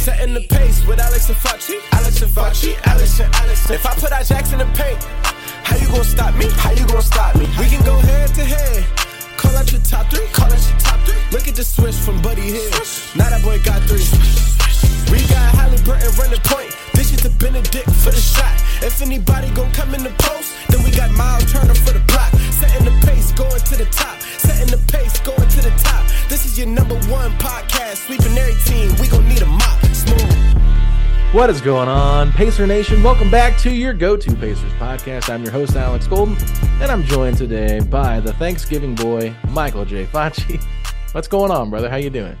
Setting the pace with Alex and Fauci. Alex and Fauci, Alex and Alex. If I put our jacks in the paint, how you gonna stop me? How you gonna stop me? We can go head to head. Call out your top three. Call out your top three. Look at the switch from Buddy Hield. Now that boy got three. We got Haliburton running point. This is Bennedict for the shot. If anybody gon' come in the post, then we got Miles Turner for the block. Setting the pace, going to the top. Setting the pace, going to the top. This is your number one podcast. Sweeping every team. We gon' need a mop. Smooth. What is going on, Pacer Nation? Welcome back to your go-to Pacers podcast. I'm your host, Alex Golden, and I'm joined today by the Thanksgiving boy, Michael J. Facci. What's going on, brother? How you doing?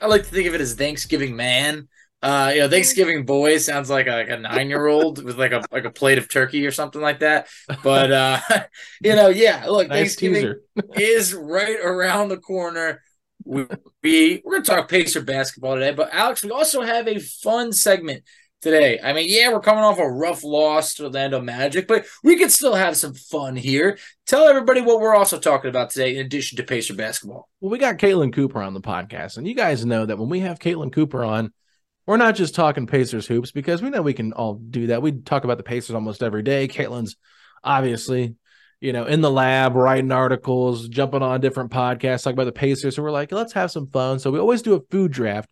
I like to think of it as Thanksgiving man. Uh, you know, Thanksgiving boy sounds like a, like a nine year old with like a like a plate of turkey or something like that. But uh, you know, yeah, look, Nice Thanksgiving is right around the corner. We, we we're gonna talk Pacer basketball today, but Alex, we also have a fun segment today. I mean, yeah, we're coming off a rough loss to Orlando Magic, but we could still have some fun here. Tell everybody what we're also talking about today, in addition to Pacer basketball. Well, we got Caitlin Cooper on the podcast, and you guys know that when we have Caitlin Cooper on, we're not just talking Pacers hoops because we know we can all do that. We talk about the Pacers almost every day. Caitlin's obviously, you know, in the lab, writing articles, jumping on different podcasts, talking about the Pacers. So we're like, let's have some fun. So we always do a food draft.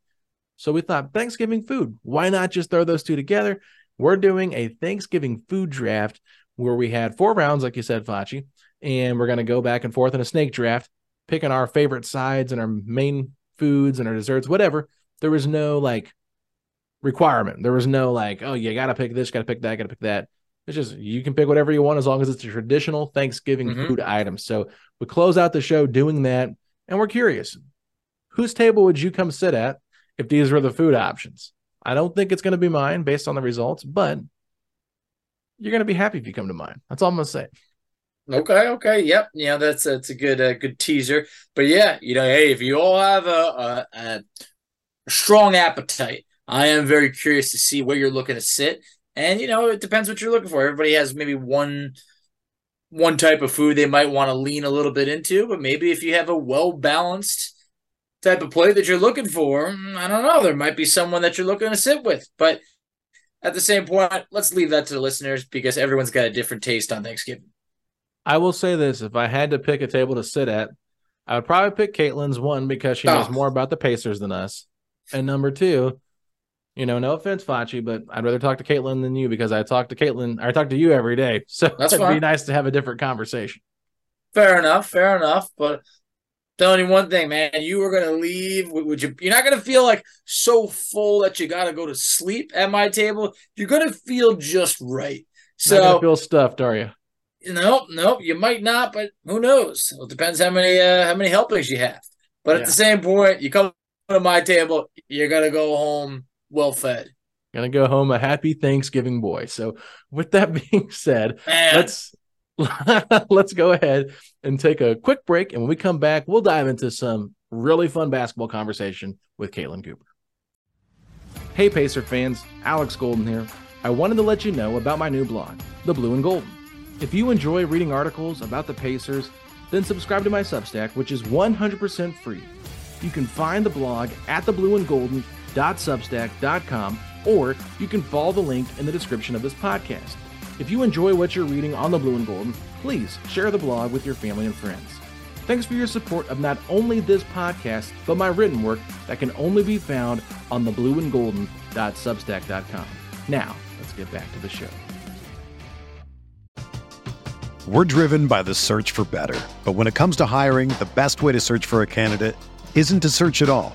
So we thought Thanksgiving food. Why not just throw those two together? We're doing a Thanksgiving food draft where we had four rounds, like you said, Fachi, and we're going to go back and forth in a snake draft, picking our favorite sides and our main foods and our desserts, whatever. There was no like requirement. There was no like, oh, you got to pick this, got to pick that, got to pick that. It's just you can pick whatever you want as long as it's a traditional Thanksgiving Mhm. food item. So we close out the show doing that, and we're curious, whose table would you come sit at if these were the food options? I don't think it's going to be mine based on the results, but you're going to be happy if you come to mine. That's all I'm going to say. Okay, okay, yep, yeah, that's that's a good uh, good teaser. But yeah, you know, hey, if you all have a, a, a strong appetite, I am very curious to see where you're looking to sit. And you know, it depends what you're looking for. Everybody has maybe one one type of food they might want to lean a little bit into, but maybe if you have a well balanced type of plate that you're looking for, mm, I don't know, there might be someone that you're looking to sit with. But at the same point, let's leave that to the listeners because everyone's got a different taste on Thanksgiving. I will say this: if I had to pick a table to sit at, I would probably pick Caitlin's one because she knows Oh. more about the Pacers than us, and number two, you know, no offense, Fachi, but I'd rather talk to Caitlin than you because I talk to Caitlin, I talk to you every day, so That's it'd be nice to have a different conversation. Fair enough, fair enough. But telling you one thing, man, you were gonna leave. Would you? You're not gonna feel like so full that you gotta go to sleep at my table. You're gonna feel just right. So feel stuffed, are you? no, no, you might not, but who knows? It depends how many uh, how many helpings you have. But Yeah. at the same point, you come to my table, you're gonna go home well fed. Gonna go home a happy Thanksgiving boy. So, with that being said, And let's let's go ahead and take a quick break, and when we come back, we'll dive into some really fun basketball conversation with Caitlin Cooper. Hey, Pacer fans, Alex Golden here. I wanted to let you know about my new blog, The Blue and Golden. If you enjoy reading articles about the Pacers, then subscribe to my Substack, which is 100% free. You can find the blog at theblueandgolden.substack.com, or you can follow the link in the description of this podcast. If you enjoy what you're reading on the Blue and Golden, please share the blog with your family and friends. Thanks for your support of not only this podcast, but my written work that can only be found on theblueandgolden.substack.com. Now, let's get back to the show. We're driven by the search for better. But when it comes to hiring, the best way to search for a candidate isn't to search at all.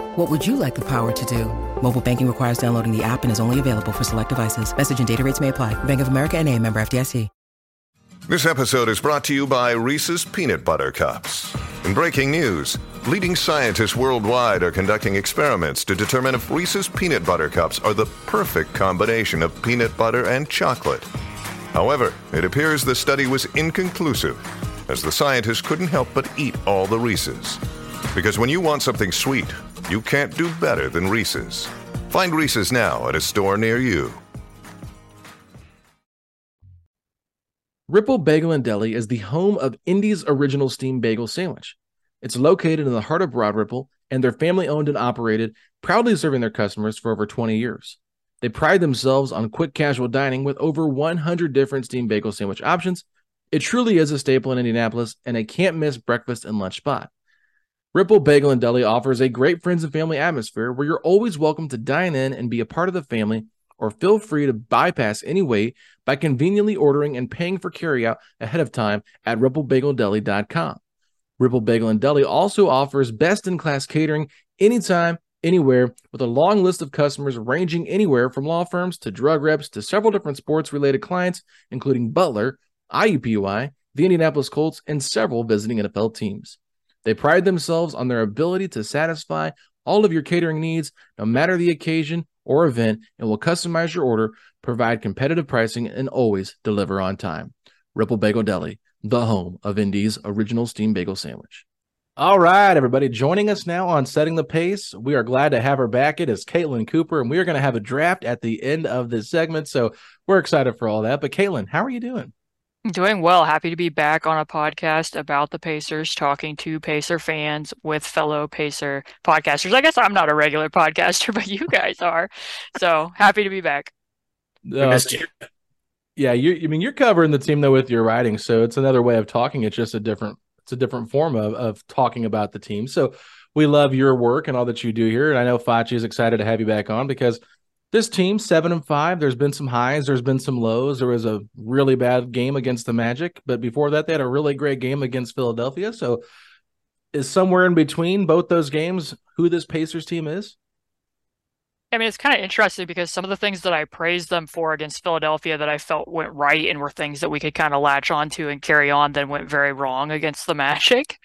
What would you like the power to do? Mobile banking requires downloading the app and is only available for select devices. Message and data rates may apply. Bank of America and a member FDIC. This episode is brought to you by Reese's Peanut Butter Cups. In breaking news, leading scientists worldwide are conducting experiments to determine if Reese's Peanut Butter Cups are the perfect combination of peanut butter and chocolate. However, it appears the study was inconclusive, as the scientists couldn't help but eat all the Reese's. Because when you want something sweet, you can't do better than Reese's. Find Reese's now at a store near you. Ripple Bagel and Deli is the home of Indy's original steam bagel sandwich. It's located in the heart of Broad Ripple, and they're family owned and operated, proudly serving their customers for over 20 years. They pride themselves on quick casual dining with over 100 different steam bagel sandwich options. It truly is a staple in Indianapolis and a can't miss breakfast and lunch spot. Ripple Bagel and Deli offers a great friends and family atmosphere where you're always welcome to dine in and be a part of the family, or feel free to bypass any wait by conveniently ordering and paying for carryout ahead of time at ripplebageldeli.com. Ripple Bagel and Deli also offers best in class catering anytime, anywhere, with a long list of customers ranging anywhere from law firms to drug reps to several different sports related clients, including Butler, IUPUI, the Indianapolis Colts, and several visiting NFL teams. They pride themselves on their ability to satisfy all of your catering needs, no matter the occasion or event, and will customize your order, provide competitive pricing, and always deliver on time. Ripple Bagel Deli, the home of Indy's original steam bagel sandwich. All right, everybody, joining us now on Setting the Pace. We are glad to have her back. It is Caitlin Cooper, and we are going to have a draft at the end of this segment. So we're excited for all that. But, Caitlin, how are you doing? Doing well. Happy to be back on a podcast about the Pacers, talking to Pacer fans with fellow Pacer podcasters. I guess I'm not a regular podcaster, but you guys are. So happy to be back. I uh, missed you. Yeah, you. I mean, you're covering the team though with your writing, so it's another way of talking. It's just a different. It's a different form of of talking about the team. So we love your work and all that you do here, and I know Fachi is excited to have you back on because this team seven and five. There's been some highs, there's been some lows. There was a really bad game against the Magic, but before that, they had a really great game against Philadelphia. So, is somewhere in between both those games who this Pacers team is? I mean, it's kind of interesting because some of the things that I praised them for against Philadelphia that I felt went right and were things that we could kind of latch onto and carry on then went very wrong against the Magic.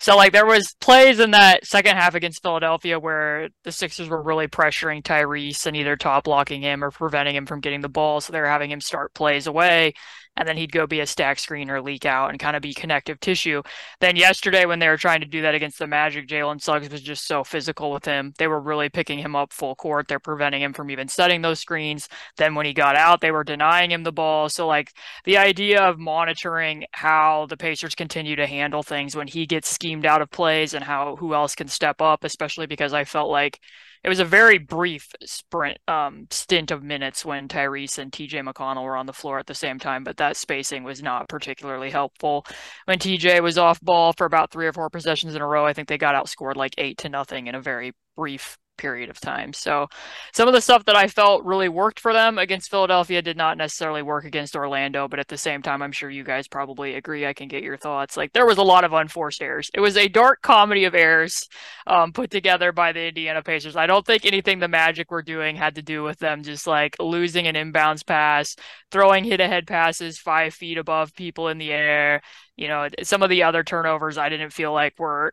So like there was plays in that second half against Philadelphia where the Sixers were really pressuring Tyrese and either top blocking him or preventing him from getting the ball. So they were having him start plays away and then he'd go be a stack screen or leak out and kind of be connective tissue. Then yesterday, when they were trying to do that against the Magic, Jalen Suggs was just so physical with him. They were really picking him up full court. They're preventing him from even setting those screens. Then when he got out, they were denying him the ball. So, like, the idea of monitoring how the Pacers continue to handle things when he gets schemed out of plays and how who else can step up, especially because I felt like it was a very brief sprint um, stint of minutes when Tyrese and TJ McConnell were on the floor at the same time, but that spacing was not particularly helpful. When TJ was off ball for about three or four possessions in a row, I think they got outscored like eight to nothing in a very brief period of time. So some of the stuff that I felt really worked for them against Philadelphia did not necessarily work against Orlando, but at the same time I'm sure you guys probably agree I can get your thoughts. Like there was a lot of unforced errors. It was a dark comedy of errors um, put together by the Indiana Pacers. I don't think anything the Magic were doing had to do with them just like losing an inbounds pass, throwing hit ahead passes 5 feet above people in the air. You know, some of the other turnovers I didn't feel like were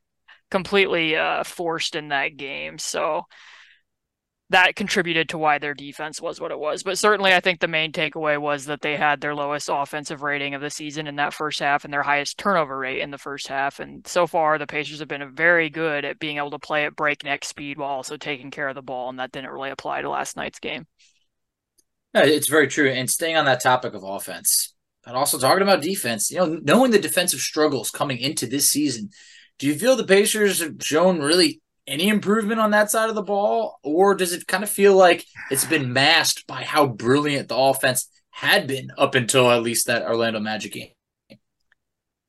completely uh, forced in that game. So that contributed to why their defense was what it was. But certainly, I think the main takeaway was that they had their lowest offensive rating of the season in that first half and their highest turnover rate in the first half. And so far, the Pacers have been very good at being able to play at breakneck speed while also taking care of the ball. And that didn't really apply to last night's game. Yeah, it's very true. And staying on that topic of offense, but also talking about defense, you know, knowing the defensive struggles coming into this season, do you feel the Pacers have shown really any improvement on that side of the ball, or does it kind of feel like it's been masked by how brilliant the offense had been up until at least that Orlando Magic game?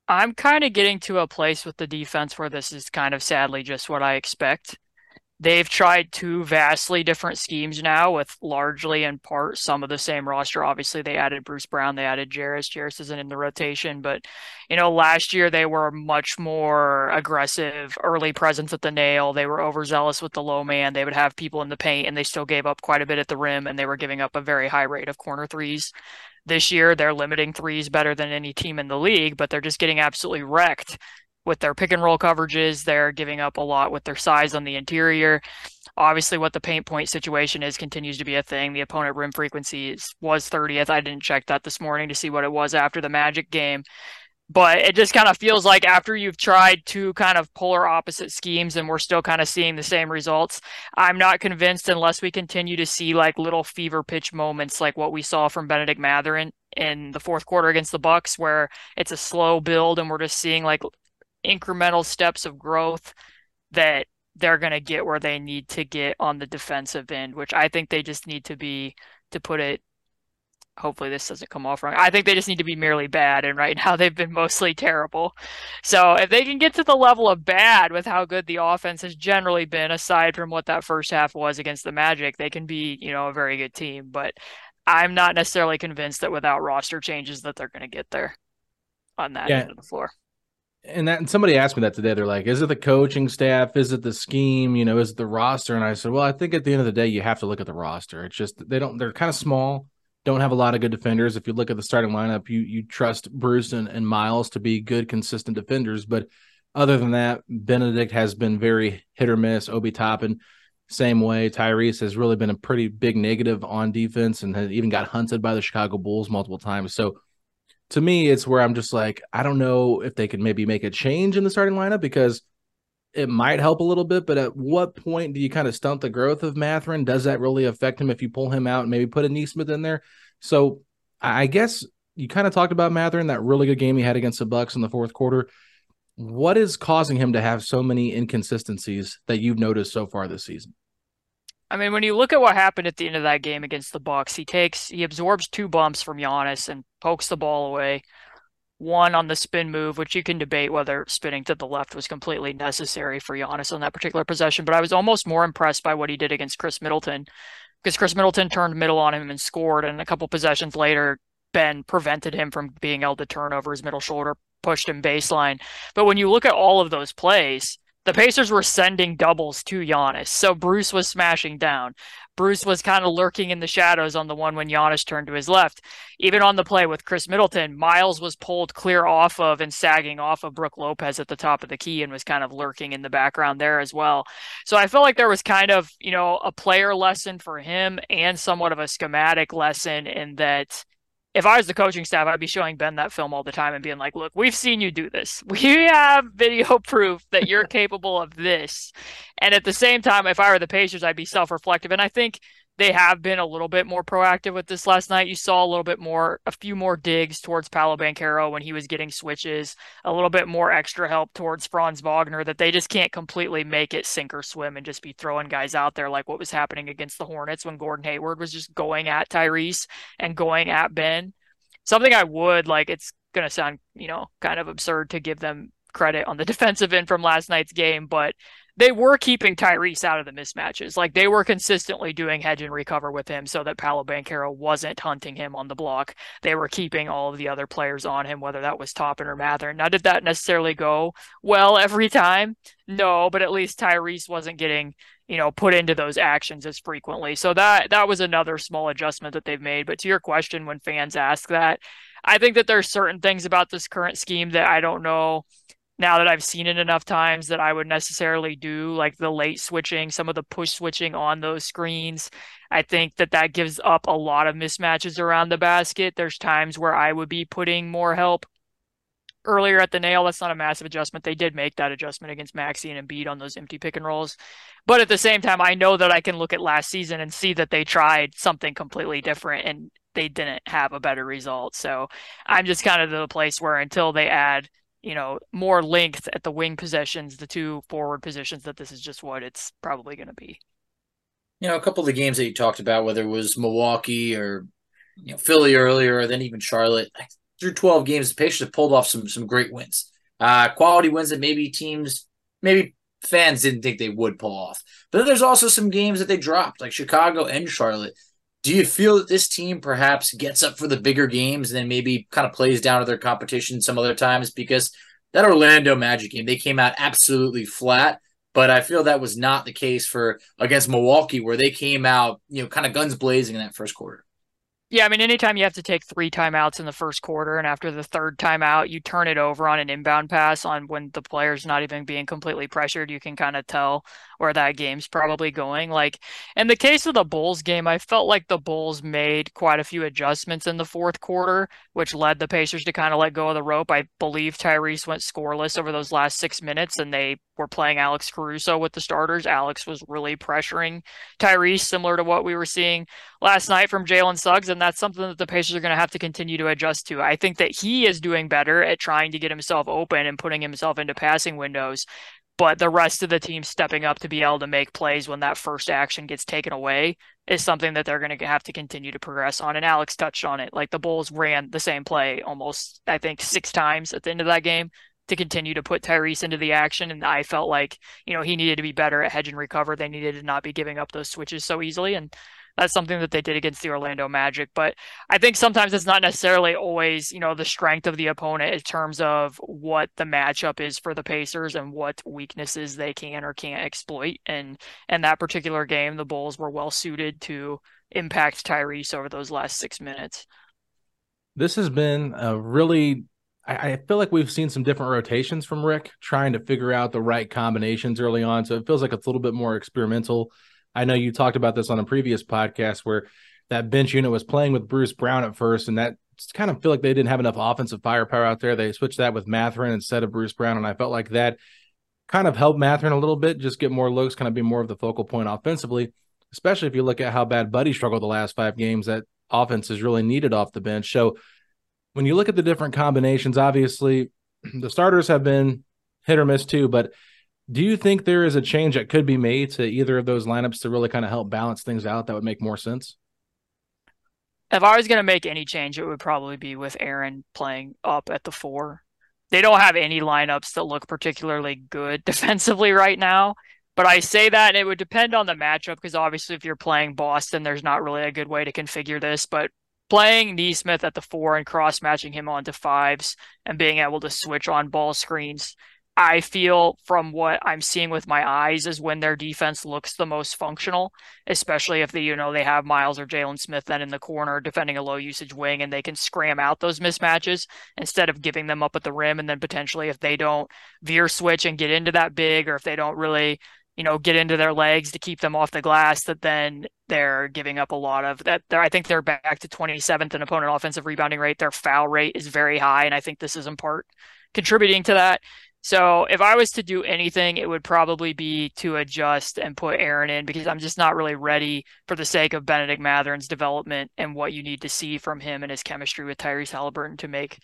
I'm kind of getting to a place with the defense where this is kind of sadly just what I expect. They've tried two vastly different schemes now with largely in part some of the same roster. Obviously, they added Bruce Brown, they added Jarace. Jarace isn't in the rotation, but you know, last year they were much more aggressive, early presence at the nail. They were overzealous with the low man. They would have people in the paint and they still gave up quite a bit at the rim and they were giving up a very high rate of corner threes. This year, they're limiting threes better than any team in the league, but they're just getting absolutely wrecked with their pick and roll coverages. They're giving up a lot with their size on the interior. Obviously, what the paint point situation is continues to be a thing. The opponent rim frequencies was 30th. I didn't check that this morning to see what it was after the Magic game. But it just kind of feels like after you've tried two kind of polar opposite schemes and we're still kind of seeing the same results, I'm not convinced unless we continue to see like little fever pitch moments like what we saw from Bennedict Mathurin in the fourth quarter against the Bucks, where it's a slow build and we're just seeing like incremental steps of growth that they're going to get where they need to get on the defensive end, which I think they just need to be, to put it, hopefully this doesn't come off wrong. I think they just need to be merely bad. And right now they've been mostly terrible. So if they can get to the level of bad with how good the offense has generally been, aside from what that first half was against the Magic, they can be, you know, a very good team. But I'm not necessarily convinced that without roster changes that they're going to get there on that yeah. end of the floor and that and somebody asked me that today. They're like, "Is it the coaching staff? Is it the scheme? You know, is it the roster?" And I said, "Well, I think at the end of the day, you have to look at the roster. It's just they don't. They're kind of small. Don't have a lot of good defenders. If you look at the starting lineup, you you trust Bruce and, and Miles to be good, consistent defenders. But other than that, Bennedict has been very hit or miss. Obi Toppin, same way. Tyrese has really been a pretty big negative on defense and has even got hunted by the Chicago Bulls multiple times. So." To me, it's where I'm just like, I don't know if they can maybe make a change in the starting lineup because it might help a little bit. But at what point do you kind of stunt the growth of Mathurin? Does that really affect him if you pull him out and maybe put a Nesmith in there? So I guess you kind of talked about Mathurin, that really good game he had against the Bucks in the fourth quarter. What is causing him to have so many inconsistencies that you've noticed so far this season? I mean, when you look at what happened at the end of that game against the Bucks, he takes he absorbs two bumps from Giannis and pokes the ball away. One on the spin move, which you can debate whether spinning to the left was completely necessary for Giannis on that particular possession. But I was almost more impressed by what he did against Khris Middleton, because Khris Middleton turned middle on him and scored, and a couple possessions later, Ben prevented him from being able to turn over his middle shoulder, pushed him baseline. But when you look at all of those plays, the Pacers were sending doubles to Giannis. So Bruce was smashing down. Bruce was kind of lurking in the shadows on the one when Giannis turned to his left. Even on the play with Khris Middleton, Miles was pulled clear off of and sagging off of Brook Lopez at the top of the key and was kind of lurking in the background there as well. So I felt like there was kind of, you know, a player lesson for him and somewhat of a schematic lesson in that if I was the coaching staff, I'd be showing Ben that film all the time and being like, look, we've seen you do this. We have video proof that you're capable of this. And at the same time, if I were the Pacers, I'd be self reflective. And I think they have been a little bit more proactive with this last night. You saw a little bit more, a few more digs towards Paolo Banchero when he was getting switches, a little bit more extra help towards Franz Wagner that they just can't completely make it sink or swim and just be throwing guys out there like what was happening against the Hornets when Gordon Hayward was just going at Tyrese and going at Ben. Something I would like, it's going to sound, you know, kind of absurd to give them credit on the defensive end from last night's game, but they were keeping Tyrese out of the mismatches. Like they were consistently doing hedge and recover with him so that Paolo Banchero wasn't hunting him on the block. They were keeping all of the other players on him, whether that was Toppin or Mather. Now, did that necessarily go well every time? No, but at least Tyrese wasn't getting, you know, put into those actions as frequently. So that that was another small adjustment that they've made. But to your question, when fans ask that, I think that there's certain things about this current scheme that I don't know now that I've seen it enough times that I would necessarily do like the late switching, some of the push switching on those screens. I think that that gives up a lot of mismatches around the basket. There's times where I would be putting more help earlier at the nail. That's not a massive adjustment. They did make that adjustment against Maxey and Embiid on those empty pick and rolls. But at the same time, I know that I can look at last season and see that they tried something completely different and they didn't have a better result. So I'm just kind of to the place where until they add – you know, more length at the wing positions, the two forward positions, that this is just what it's probably going to be. You know, a couple of the games that you talked about, whether it was Milwaukee or you know Philly earlier, or then even Charlotte, through 12 games, the Pacers have pulled off some some great wins, uh, quality wins that maybe teams, maybe fans didn't think they would pull off. But then there's also some games that they dropped, like Chicago and Charlotte, do you feel that this team perhaps gets up for the bigger games and then maybe kind of plays down to their competition some other times? Because that Orlando Magic game, they came out absolutely flat. But I feel that was not the case for against Milwaukee, where they came out, you know, kind of guns blazing in that first quarter. Yeah, I mean, anytime you have to take three timeouts in the first quarter, and after the third timeout, you turn it over on an inbound pass on when the player's not even being completely pressured, you can kind of tell where that game's probably going. Like in the case of the Bulls game, I felt like the Bulls made quite a few adjustments in the fourth quarter, which led the Pacers to kind of let go of the rope. I believe Tyrese went scoreless over those last six minutes, and they were playing Alex Caruso with the starters. Alex was really pressuring Tyrese, similar to what we were seeing last night from Jalen Suggs, and that's something that the Pacers are going to have to continue to adjust to. I think that he is doing better at trying to get himself open and putting himself into passing windows but the rest of the team stepping up to be able to make plays when that first action gets taken away is something that they're going to have to continue to progress on. And Alex touched on it. Like the Bulls ran the same play almost, I think, six times at the end of that game to continue to put Tyrese into the action. And I felt like, you know, he needed to be better at hedge and recover. They needed to not be giving up those switches so easily. And that's something that they did against the Orlando Magic. But I think sometimes it's not necessarily always, you know, the strength of the opponent in terms of what the matchup is for the Pacers and what weaknesses they can or can't exploit. And in that particular game, the Bulls were well suited to impact Tyrese over those last six minutes. This has been a really I, feel like we've seen some different rotations from Rick trying to figure out the right combinations early on. So it feels like it's a little bit more experimental I know you talked about this on a previous podcast where that bench unit was playing with Bruce Brown at first, and that kind of feel like they didn't have enough offensive firepower out there. They switched that with Mathurin instead of Bruce Brown, and I felt like that kind of helped Mathurin a little bit, just get more looks, kind of be more of the focal point offensively. Especially if you look at how bad Buddy struggled the last five games, that offense is really needed off the bench. So when you look at the different combinations, obviously the starters have been hit or miss too, but do you think there is a change that could be made to either of those lineups to really kind of help balance things out that would make more sense? If I was going to make any change, it would probably be with Aaron playing up at the four. They don't have any lineups that look particularly good defensively right now. But I say that and it would depend on the matchup because obviously if you're playing Boston, there's not really a good way to configure this. But playing Nesmith at the four and cross matching him onto fives and being able to switch on ball screens I feel from what I'm seeing with my eyes is when their defense looks the most functional, especially if they, you know, they have Miles or Jalen Smith then in the corner defending a low usage wing and they can scram out those mismatches instead of giving them up at the rim. And then potentially if they don't veer switch and get into that big, or if they don't really, you know, get into their legs to keep them off the glass, that then they're giving up a lot of that. I think they're back to 27th in opponent offensive rebounding rate. Their foul rate is very high. And I think this is in part contributing to that. So if I was to do anything, it would probably be to adjust and put Aaron in because I'm just not really ready for the sake of Bennedict Mathurin's development and what you need to see from him and his chemistry with Tyrese Haliburton to make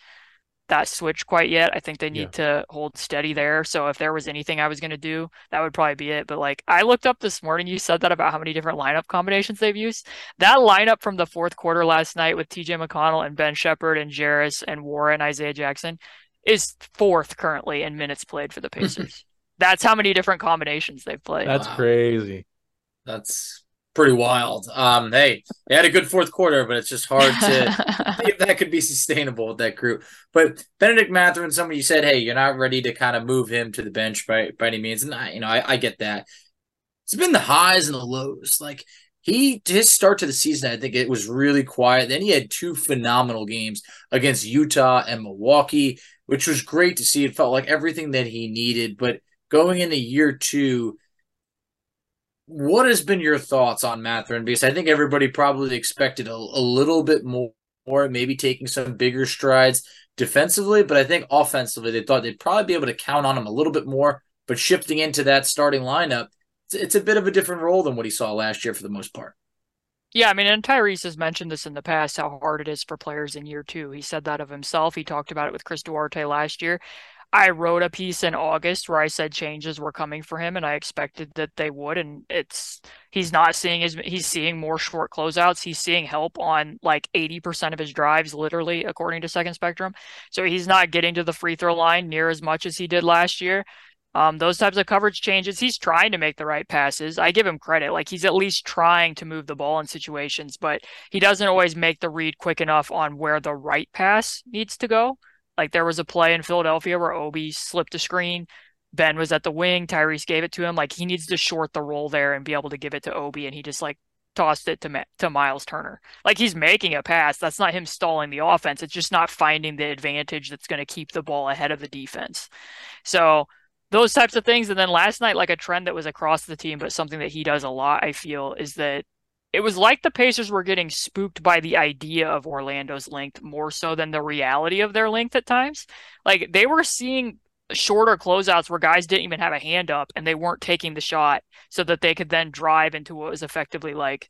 that switch quite yet. I think they need yeah. to hold steady there. So if there was anything I was going to do, that would probably be it. But like I looked up this morning, you said that about how many different lineup combinations they've used. That lineup from the fourth quarter last night with TJ McConnell and Ben Sheppard and Jarace and Warren, Isaiah Jackson is fourth currently in minutes played for the Pacers. That's how many different combinations they've played. That's wow. crazy. That's pretty wild. Um, hey, they had a good fourth quarter, but it's just hard to see if that could be sustainable with that group. But Bennedict Mathurin, somebody you said, hey, you're not ready to kind of move him to the bench by by any means, and I, you know, I, I get that. It's been the highs and the lows. Like he his start to the season, I think it was really quiet. Then he had two phenomenal games against Utah and Milwaukee which was great to see. It felt like everything that he needed. But going into year two, what has been your thoughts on Mathurin? Because I think everybody probably expected a, a little bit more, or maybe taking some bigger strides defensively. But I think offensively, they thought they'd probably be able to count on him a little bit more. But shifting into that starting lineup, it's, it's a bit of a different role than what he saw last year for the most part. Yeah, I mean, and Tyrese has mentioned this in the past how hard it is for players in year two. He said that of himself. He talked about it with Chris Duarte last year. I wrote a piece in August where I said changes were coming for him, and I expected that they would. And it's he's not seeing his he's seeing more short closeouts. He's seeing help on like eighty percent of his drives, literally, according to Second Spectrum. So he's not getting to the free throw line near as much as he did last year. Um, those types of coverage changes, he's trying to make the right passes. I give him credit. Like he's at least trying to move the ball in situations, but he doesn't always make the read quick enough on where the right pass needs to go. Like there was a play in Philadelphia where Obi slipped a screen. Ben was at the wing. Tyrese gave it to him. Like he needs to short the roll there and be able to give it to Obi, and he just like tossed it to to Miles Turner. Like he's making a pass. That's not him stalling the offense. It's just not finding the advantage that's going to keep the ball ahead of the defense. So those types of things. And then last night, like a trend that was across the team, but something that he does a lot, I feel, is that it was like the Pacers were getting spooked by the idea of Orlando's length more so than the reality of their length at times. Like they were seeing shorter closeouts where guys didn't even have a hand up and they weren't taking the shot so that they could then drive into what was effectively like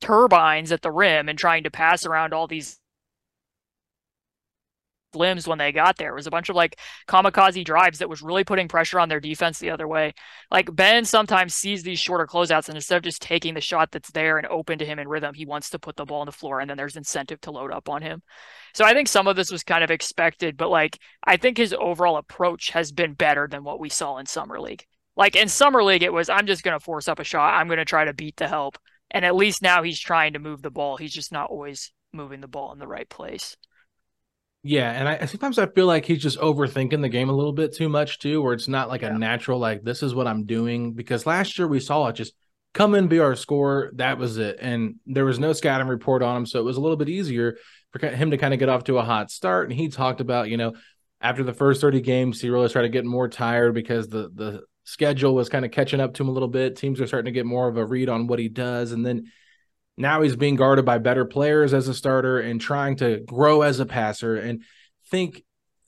turbines at the rim and trying to pass around all these limbs when they got there. It was a bunch of like kamikaze drives that was really putting pressure on their defense the other way. Like Ben sometimes sees these shorter closeouts and instead of just taking the shot that's there and open to him in rhythm, he wants to put the ball on the floor and then there's incentive to load up on him. So I think some of this was kind of expected, but like I think his overall approach has been better than what we saw in summer league. Like in summer league, it was I'm just going to force up a shot. I'm going to try to beat the help. And at least now he's trying to move the ball. He's just not always moving the ball in the right place. Yeah, and I sometimes I feel like he's just overthinking the game a little bit too much too, where it's not like yeah. a natural like this is what I'm doing. Because last year we saw it just come in, be our score, that was it, and there was no scouting report on him, so it was a little bit easier for him to kind of get off to a hot start. And he talked about you know after the first 30 games, he really started getting more tired because the the schedule was kind of catching up to him a little bit. Teams are starting to get more of a read on what he does, and then now he's being guarded by better players as a starter and trying to grow as a passer and think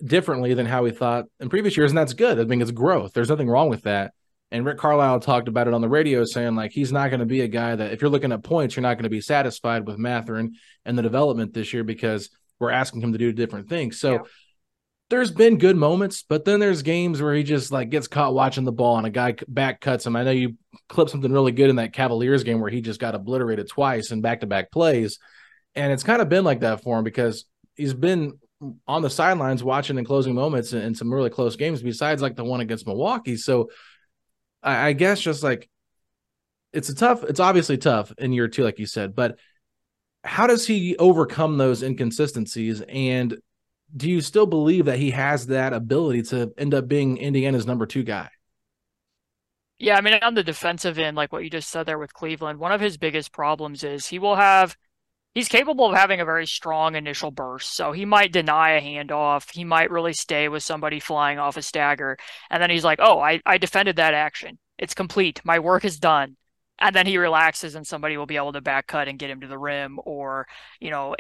differently than how he thought in previous years. And that's good. I think it's growth. There's nothing wrong with that. And Rick Carlisle talked about it on the radio, saying like he's not going to be a guy that if you're looking at points, you're not going to be satisfied with Mathurin and the development this year because we're asking him to do different things. So yeah there's been good moments, but then there's games where he just like gets caught watching the ball and a guy back cuts him. I know you clipped something really good in that Cavaliers game where he just got obliterated twice in back to back plays. And it's kind of been like that for him because he's been on the sidelines watching in closing moments in, in some really close games, besides like the one against Milwaukee. So I, I guess just like it's a tough, it's obviously tough in year two, like you said, but how does he overcome those inconsistencies? And do you still believe that he has that ability to end up being Indiana's number two guy? Yeah, I mean, on the defensive end, like what you just said there with Cleveland, one of his biggest problems is he will have, he's capable of having a very strong initial burst. So he might deny a handoff. He might really stay with somebody flying off a stagger. And then he's like, oh, I, I defended that action. It's complete. My work is done and then he relaxes and somebody will be able to back cut and get him to the rim or you know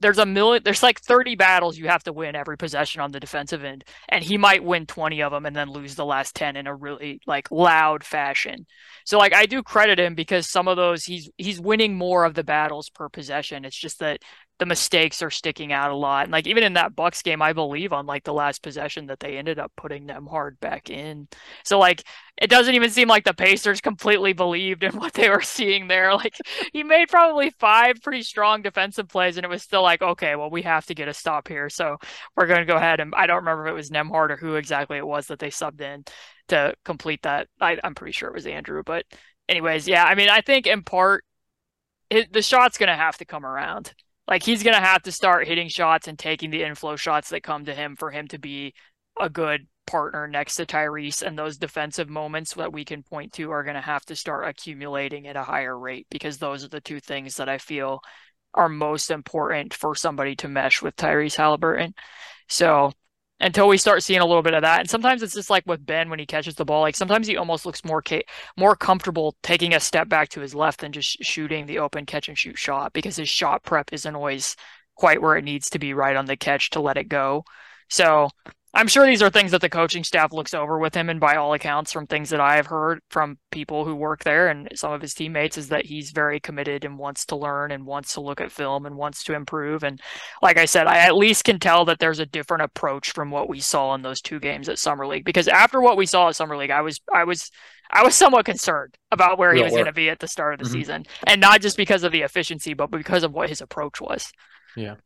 there's a million there's like 30 battles you have to win every possession on the defensive end and he might win 20 of them and then lose the last 10 in a really like loud fashion. So like i do credit him because some of those he's he's winning more of the battles per possession. It's just that the mistakes are sticking out a lot. And like even in that Bucks game, I believe on like the last possession that they ended up putting them hard back in. So like it doesn't even seem like the Pacers completely believed in what they were seeing there. Like he made probably five pretty strong defensive plays, and it was still like, okay, well we have to get a stop here. So we're going to go ahead and I don't remember if it was Nembhard or who exactly it was that they subbed in to complete that. I, I'm pretty sure it was Andrew, but anyways, yeah. I mean, I think in part it, the shot's going to have to come around like he's going to have to start hitting shots and taking the inflow shots that come to him for him to be a good partner next to Tyrese. And those defensive moments that we can point to are going to have to start accumulating at a higher rate because those are the two things that I feel are most important for somebody to mesh with Tyrese Haliburton. So until we start seeing a little bit of that. And sometimes it's just like with Ben when he catches the ball. Like sometimes he almost looks more ca- more comfortable taking a step back to his left than just shooting the open catch and shoot shot because his shot prep isn't always quite where it needs to be right on the catch to let it go. So I'm sure these are things that the coaching staff looks over with him, and by all accounts, from things that I have heard from people who work there and some of his teammates, is that he's very committed and wants to learn and wants to look at film and wants to improve. And like I said, I at least can tell that there's a different approach from what we saw in those two games at Summer League. Because after what we saw at Summer League, I was I was I was somewhat concerned about where he was going to be at the start of the mm-hmm. season, and not just because of the efficiency, but because of what his approach was. Yeah.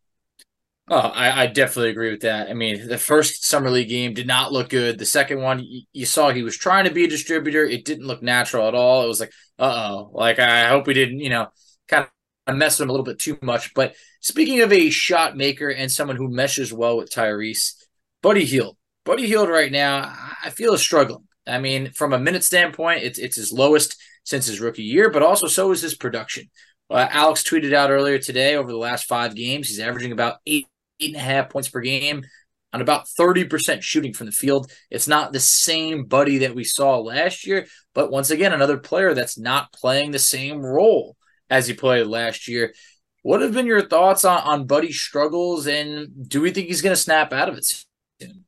Oh, I, I, definitely agree with that. I mean, the first summer league game did not look good. The second one, you, you saw he was trying to be a distributor. It didn't look natural at all. It was like, uh oh, like I hope we didn't, you know, kind of mess with him a little bit too much. But speaking of a shot maker and someone who meshes well with Tyrese, Buddy Hield. Buddy Hield right now, I feel is struggling. I mean, from a minute standpoint, it's it's his lowest since his rookie year, but also so is his production. Uh, Alex tweeted out earlier today over the last five games, he's averaging about eight eight and a half points per game on about 30% shooting from the field. It's not the same buddy that we saw last year, but once again, another player that's not playing the same role as he played last year. What have been your thoughts on, on Buddy's struggles, and do we think he's going to snap out of it soon?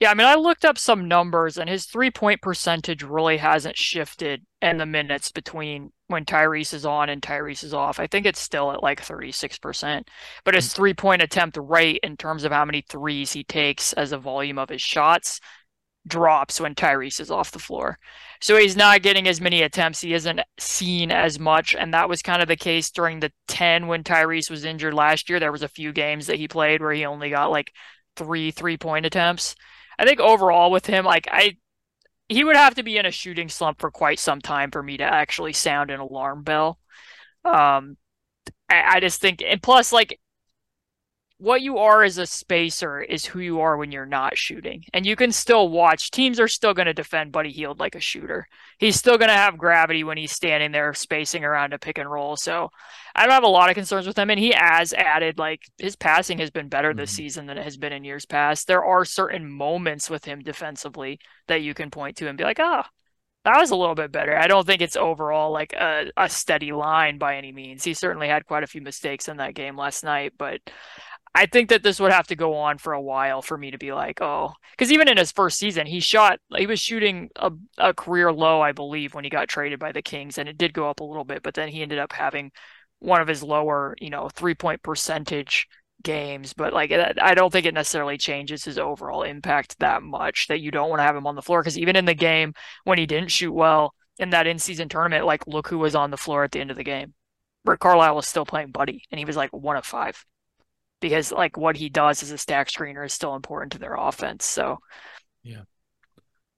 Yeah, I mean, I looked up some numbers, and his three point percentage really hasn't shifted in the minutes between when Tyrese is on and Tyrese is off. I think it's still at like 36%. But his mm. three point attempt rate, in terms of how many threes he takes as a volume of his shots, drops when Tyrese is off the floor. So he's not getting as many attempts. He isn't seen as much. And that was kind of the case during the 10 when Tyrese was injured last year. There was a few games that he played where he only got like three three point attempts. I think overall with him, like I he would have to be in a shooting slump for quite some time for me to actually sound an alarm bell. Um I, I just think and plus like what you are as a spacer is who you are when you're not shooting. And you can still watch. Teams are still going to defend Buddy Hield like a shooter. He's still going to have gravity when he's standing there spacing around a pick and roll. So I don't have a lot of concerns with him. And he has added, like, his passing has been better this mm-hmm. season than it has been in years past. There are certain moments with him defensively that you can point to and be like, ah, oh, that was a little bit better. I don't think it's overall like a, a steady line by any means. He certainly had quite a few mistakes in that game last night, but I think that this would have to go on for a while for me to be like, oh, because even in his first season, he shot, he was shooting a, a career low, I believe, when he got traded by the Kings, and it did go up a little bit, but then he ended up having one of his lower, you know, three point percentage games. But like, I don't think it necessarily changes his overall impact that much that you don't want to have him on the floor. Because even in the game when he didn't shoot well in that in season tournament, like, look who was on the floor at the end of the game. Rick Carlisle was still playing Buddy, and he was like one of five because like what he does as a stack screener is still important to their offense. So yeah.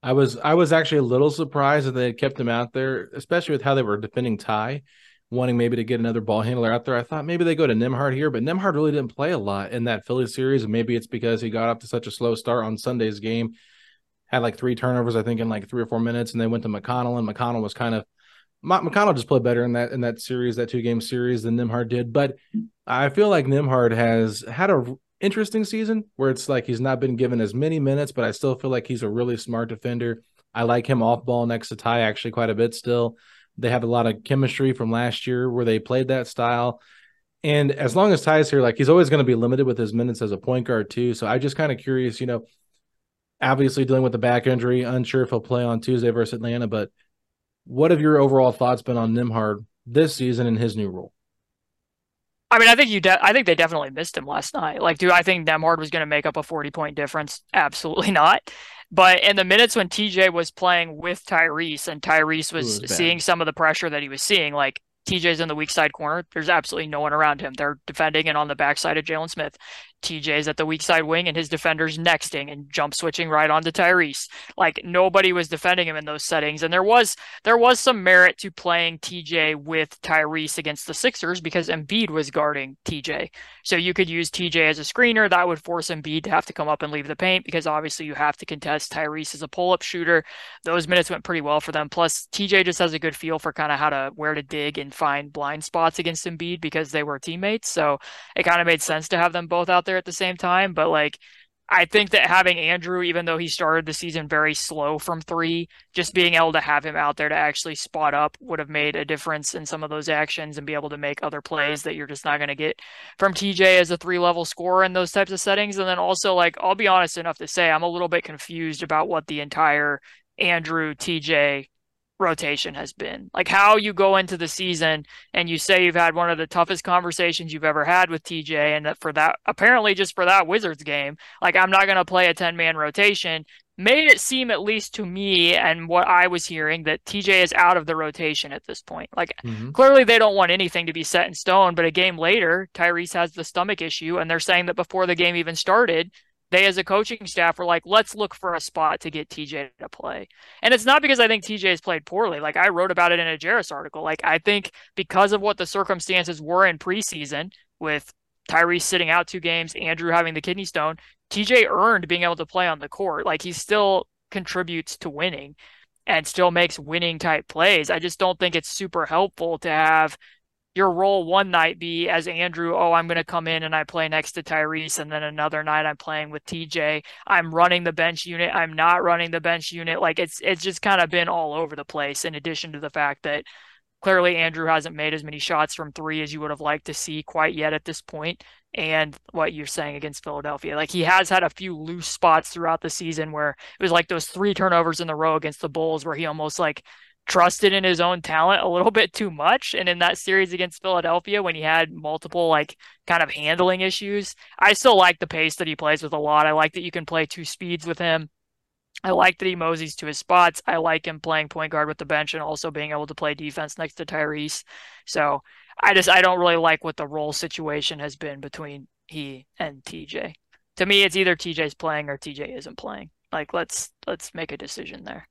I was I was actually a little surprised that they had kept him out there, especially with how they were defending Ty, wanting maybe to get another ball handler out there. I thought maybe they go to Nembhard here, but Nembhard really didn't play a lot in that Philly series, and maybe it's because he got off to such a slow start on Sunday's game. Had like three turnovers, I think, in like three or four minutes, and they went to McConnell, and McConnell was kind of McConnell just played better in that in that series, that two game series than Nembhard did. But I feel like Nembhard has had a interesting season where it's like he's not been given as many minutes, but I still feel like he's a really smart defender. I like him off ball next to Ty actually quite a bit still. They have a lot of chemistry from last year where they played that style. And as long as Ty's here, like he's always going to be limited with his minutes as a point guard too. So I just kind of curious, you know, obviously dealing with the back injury, unsure if he'll play on Tuesday versus Atlanta, but what have your overall thoughts been on Nembhard this season in his new role? I mean, I think you. De- I think they definitely missed him last night. Like, do I think Nembhard was going to make up a forty point difference? Absolutely not. But in the minutes when TJ was playing with Tyrese and Tyrese was, was seeing some of the pressure that he was seeing, like TJ's in the weak side corner. There's absolutely no one around him. They're defending and on the backside of Jalen Smith. TJ's at the weak side wing and his defender's nexting and jump switching right onto Tyrese. Like nobody was defending him in those settings. And there was there was some merit to playing TJ with Tyrese against the Sixers because Embiid was guarding TJ. So you could use TJ as a screener. That would force Embiid to have to come up and leave the paint because obviously you have to contest Tyrese as a pull-up shooter. Those minutes went pretty well for them. Plus TJ just has a good feel for kind of how to where to dig and find blind spots against Embiid because they were teammates. So it kind of made sense to have them both out there there at the same time. But like, I think that having Andrew, even though he started the season very slow from three, just being able to have him out there to actually spot up would have made a difference in some of those actions and be able to make other plays that you're just not going to get from TJ as a three level scorer in those types of settings. And then also, like, I'll be honest enough to say, I'm a little bit confused about what the entire Andrew TJ rotation has been. Like how you go into the season and you say you've had one of the toughest conversations you've ever had with TJ, and that for that, apparently just for that Wizards game, like I'm not going to play a 10 man rotation, made it seem, at least to me and what I was hearing, that TJ is out of the rotation at this point. Like mm-hmm. clearly they don't want anything to be set in stone, but a game later, Tyrese has the stomach issue, and they're saying that before the game even started, they as a coaching staff were like, let's look for a spot to get TJ to play. And it's not because I think TJ has played poorly. Like I wrote about it in a Jairus article. Like I think because of what the circumstances were in preseason with Tyrese sitting out two games, Andrew having the kidney stone, TJ earned being able to play on the court. Like he still contributes to winning and still makes winning type plays. I just don't think it's super helpful to have your role one night be as Andrew, oh, I'm going to come in and I play next to Tyrese. And then another night I'm playing with TJ. I'm running the bench unit. I'm not running the bench unit. Like it's, it's just kind of been all over the place in addition to the fact that clearly Andrew hasn't made as many shots from three as you would have liked to see quite yet at this point. And what you're saying against Philadelphia, like he has had a few loose spots throughout the season where it was like those three turnovers in the row against the Bulls where he almost like trusted in his own talent a little bit too much. And in that series against Philadelphia, when he had multiple like kind of handling issues, I still like the pace that he plays with a lot. I like that you can play two speeds with him. I like that he moseys to his spots. I like him playing point guard with the bench and also being able to play defense next to Tyrese. So I just I don't really like what the role situation has been between he and TJ. To me, it's either TJ's playing or TJ isn't playing. Like let's let's make a decision there.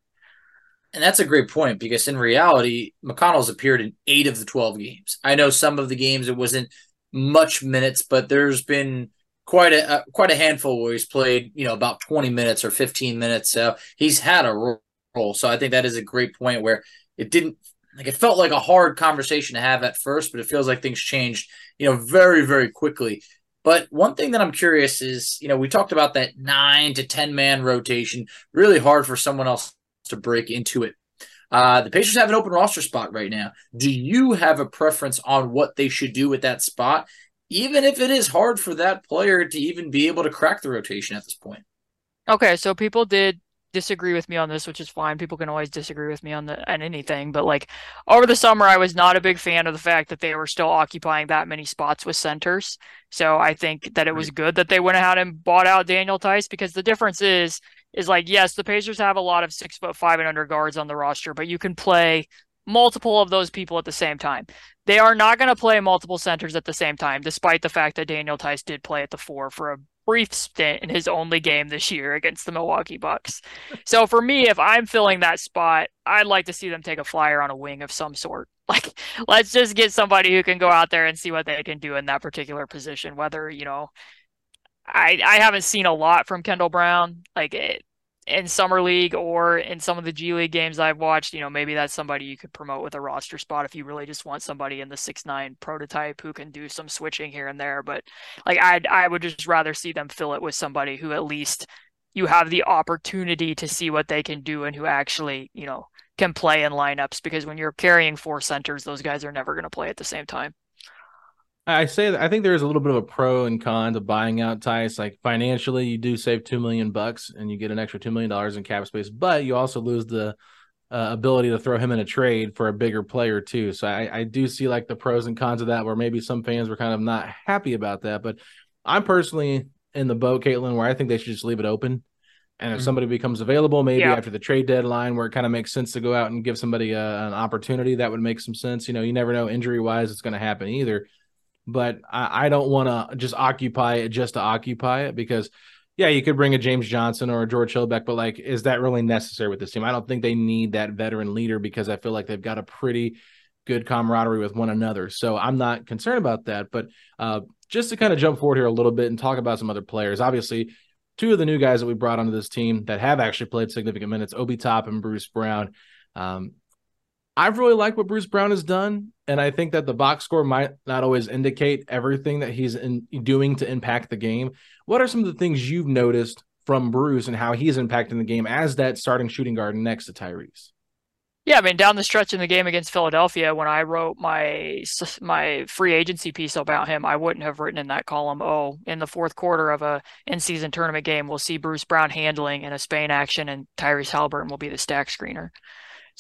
And that's a great point because in reality, McConnell's appeared in eight of the 12 games. I know some of the games it wasn't much minutes, but there's been quite a uh, quite a handful where he's played, you know, about 20 minutes or 15 minutes. So he's had a role. So I think that is a great point where it didn't like it felt like a hard conversation to have at first, but it feels like things changed, you know, very very quickly. But one thing that I'm curious is, you know, we talked about that nine to 10 man rotation, really hard for someone else to break into it. Uh, the Pacers have an open roster spot right now. Do you have a preference on what they should do with that spot, even if it is hard for that player to even be able to crack the rotation at this point? Okay, so people did disagree with me on this, which is fine. People can always disagree with me on the on anything, but like over the summer, I was not a big fan of the fact that they were still occupying that many spots with centers. So I think that it was good that they went ahead and bought out Daniel Theis because the difference is is like, yes, the Pacers have a lot of six foot five and under guards on the roster, but you can play multiple of those people at the same time. They are not going to play multiple centers at the same time, despite the fact that Daniel Theis did play at the four for a brief stint in his only game this year against the Milwaukee Bucks. So for me, if I'm filling that spot, I'd like to see them take a flyer on a wing of some sort. Like, let's just get somebody who can go out there and see what they can do in that particular position. Whether you know, I I haven't seen a lot from Kendall Brown. Like it, in summer league or in some of the G League games I've watched, you know, maybe that's somebody you could promote with a roster spot if you really just want somebody in the six nine prototype who can do some switching here and there. But like I I would just rather see them fill it with somebody who at least you have the opportunity to see what they can do and who actually, you know, can play in lineups because when you're carrying four centers, those guys are never going to play at the same time. I say that I think there's a little bit of a pro and con to buying out Theis. Like financially, you do save two million bucks and you get an extra two million dollars in cap space, but you also lose the uh, ability to throw him in a trade for a bigger player too. So I, I do see like the pros and cons of that, where maybe some fans were kind of not happy about that. But I'm personally in the boat, Caitlin, where I think they should just leave it open. And if mm-hmm. somebody becomes available, maybe yeah. after the trade deadline, where it kind of makes sense to go out and give somebody a, uh, an opportunity, that would make some sense. You know, you never know injury wise it's going to happen either but I, I don't want to just occupy it just to occupy it because yeah, you could bring a James Johnson or a George Hillbeck, but like, is that really necessary with this team? I don't think they need that veteran leader because I feel like they've got a pretty good camaraderie with one another. So I'm not concerned about that. But uh, just to kind of jump forward here a little bit and talk about some other players, obviously, two of the new guys that we brought onto this team that have actually played significant minutes, Obi Toppin and Bruce Brown. Um, I've really liked what Bruce Brown has done, and I think that the box score might not always indicate everything that he's in, doing to impact the game. What are some of the things you've noticed from Bruce and how he's impacting the game as that starting shooting guard next to Tyrese? Yeah, I mean, down the stretch in the game against Philadelphia, when I wrote my my free agency piece about him, I wouldn't have written in that column, "Oh, in the fourth quarter of a in-season tournament game, we'll see Bruce Brown handling in a Spain action, and Tyrese Haliburton will be the stack screener."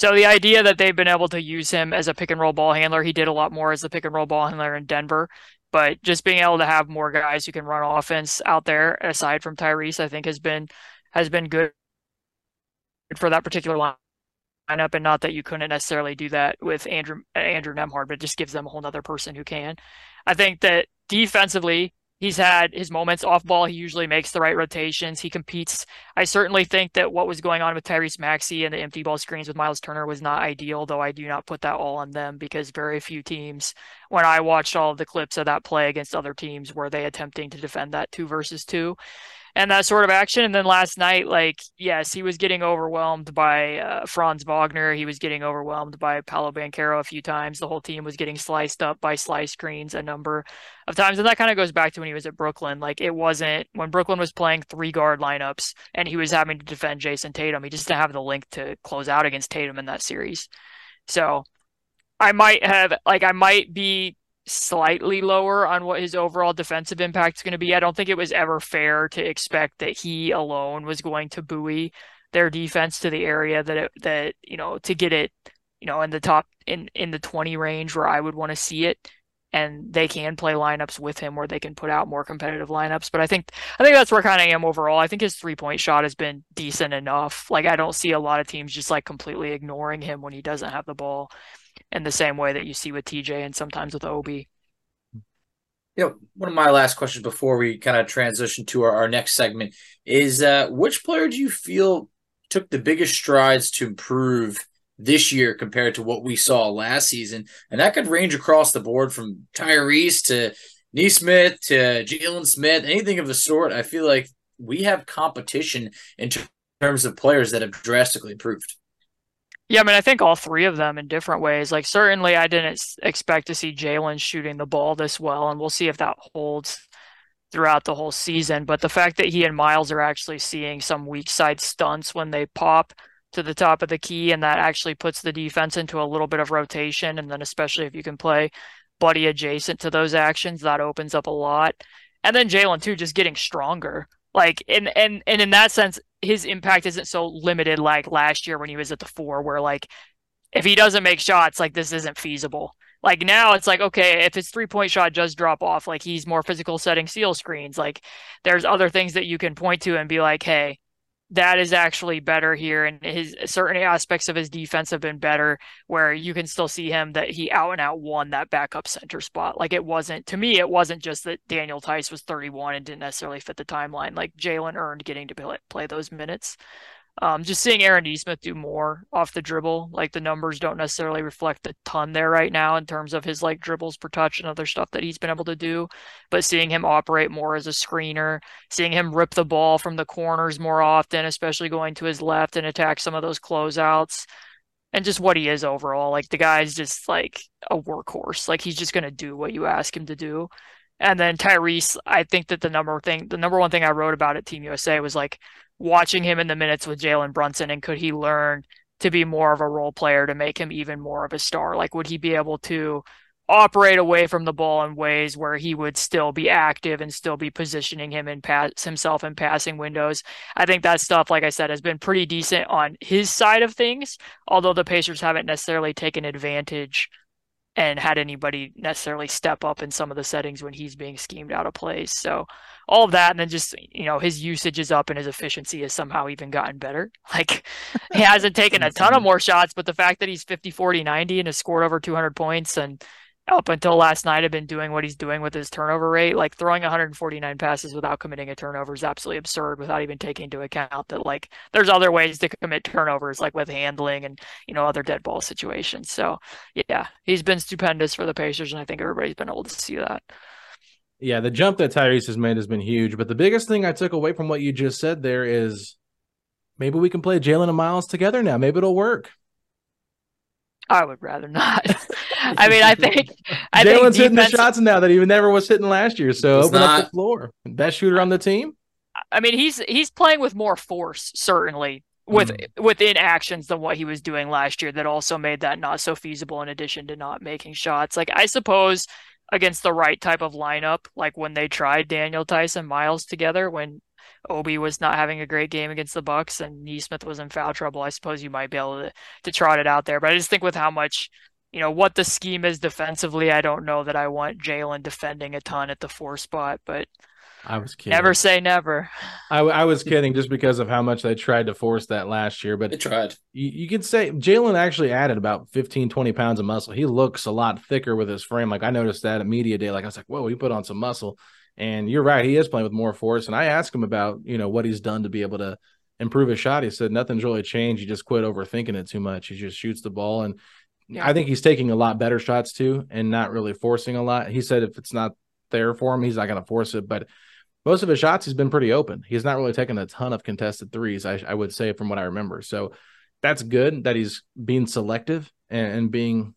So the idea that they've been able to use him as a pick and roll ball handler, he did a lot more as the pick and roll ball handler in Denver. But just being able to have more guys who can run offense out there, aside from Tyrese, I think has been has been good for that particular lineup. And not that you couldn't necessarily do that with Andrew Andrew Nembhard, but just gives them a whole other person who can. I think that defensively, he's had his moments off ball. He usually makes the right rotations. He competes. I certainly think that what was going on with Tyrese Maxey and the empty ball screens with Miles Turner was not ideal, though I do not put that all on them because very few teams, when I watched all of the clips of that play against other teams, were they attempting to defend that two versus two and that sort of action. And then last night, like, yes, he was getting overwhelmed by uh, Franz Wagner. He was getting overwhelmed by Paolo Banchero a few times. The whole team was getting sliced up by slice screens a number of times. And that kind of goes back to when he was at Brooklyn. Like, it wasn't when Brooklyn was playing three guard lineups and he was having to defend Jayson Tatum. He just didn't have the link to close out against Tatum in that series. So I might have, like, I might be slightly lower on what his overall defensive impact is going to be. I don't think it was ever fair to expect that he alone was going to buoy their defense to the area that it, that you know to get it you know in the top in in the 20 range where I would want to see it. And they can play lineups with him where they can put out more competitive lineups. But I think I think that's where kind of am overall. I think his three point shot has been decent enough. Like I don't see a lot of teams just like completely ignoring him when he doesn't have the ball in the same way that you see with TJ and sometimes with OB. You know, one of my last questions before we kind of transition to our, our next segment is uh, which player do you feel took the biggest strides to improve this year compared to what we saw last season? And that could range across the board from Tyrese to Nesmith to Jalen Smith, anything of the sort. I feel like we have competition in terms of players that have drastically improved. Yeah, I mean, I think all three of them in different ways. Like, certainly, I didn't expect to see Jalen shooting the ball this well, and we'll see if that holds throughout the whole season. But the fact that he and Miles are actually seeing some weak side stunts when they pop to the top of the key, and that actually puts the defense into a little bit of rotation. And then, especially if you can play Buddy adjacent to those actions, that opens up a lot. And then Jalen, too, just getting stronger. Like, and, and, and in that sense, his impact isn't so limited like last year when he was at the four, where like if he doesn't make shots, like this isn't feasible. Like now it's like, okay, if his three point shot does drop off, like he's more physical setting seal screens. Like there's other things that you can point to and be like, hey, that is actually better here. And his certain aspects of his defense have been better where you can still see him that he out and out won that backup center spot. Like it wasn't, to me, it wasn't just that Daniel Theis was 31 and didn't necessarily fit the timeline. Like Jalen earned getting to play, play those minutes. Um, just seeing Aaron Nesmith do more off the dribble, like the numbers don't necessarily reflect a ton there right now in terms of his like dribbles per touch and other stuff that he's been able to do. But seeing him operate more as a screener, seeing him rip the ball from the corners more often, especially going to his left and attack some of those closeouts, and just what he is overall. Like the guy's just like a workhorse. Like he's just gonna do what you ask him to do. And then Tyrese, I think that the number thing, the number one thing I wrote about at Team USA was like watching him in the minutes with Jalen Brunson and could he learn to be more of a role player to make him even more of a star? Like, would he be able to operate away from the ball in ways where he would still be active and still be positioning him in pass himself in passing windows? I think that stuff, like I said, has been pretty decent on his side of things, although the Pacers haven't necessarily taken advantage and had anybody necessarily step up in some of the settings when he's being schemed out of place. So all of that, and then just you know his usage is up and his efficiency has somehow even gotten better. Like he hasn't taken a ton of more shots, but the fact that he's 50, 40, 90 and has scored over 200 points and up until last night have been doing what he's doing with his turnover rate. Like throwing 149 passes without committing a turnover is absolutely absurd without even taking into account that like there's other ways to commit turnovers like with handling and you know other dead ball situations. So yeah, he's been stupendous for the Pacers and I think everybody's been able to see that. Yeah, the jump that Tyrese has made has been huge. But the biggest thing I took away from what you just said there is maybe we can play Jalen and Miles together now. Maybe it'll work. I would rather not. I mean, I think I Jalen's think hitting the shots now that he never was hitting last year. So He's open up the floor. Best shooter on the team. I mean, he's he's playing with more force, certainly with mm-hmm. within actions than what he was doing last year. That also made that not so feasible. In addition to not making shots, like I suppose against the right type of lineup, like when they tried Daniel Tyson Miles together, when Obi was not having a great game against the Bucks and Nesmith was in foul trouble, I suppose you might be able to to trot it out there. But I just think with how much you know what the scheme is defensively, I don't know that I want Jalen defending a ton at the four spot, but. I was kidding. Never say never. I, I was kidding just because of how much they tried to force that last year. But They tried. you, you could say Jalen actually added about 15, 20 pounds of muscle. He looks a lot thicker with his frame. Like I noticed that at media day. Like I was like, whoa, he put on some muscle. And you're right, he is playing with more force. And I asked him about, you know, what he's done to be able to improve his shot. He said nothing's really changed. He just quit overthinking it too much. He just shoots the ball. And Yeah. I think he's taking a lot better shots too and not really forcing a lot. He said if it's not there for him, he's not going to force it. But most of his shots, he's been pretty open. He's not really taken a ton of contested threes, I, I would say, from what I remember. So that's good that he's being selective and, and being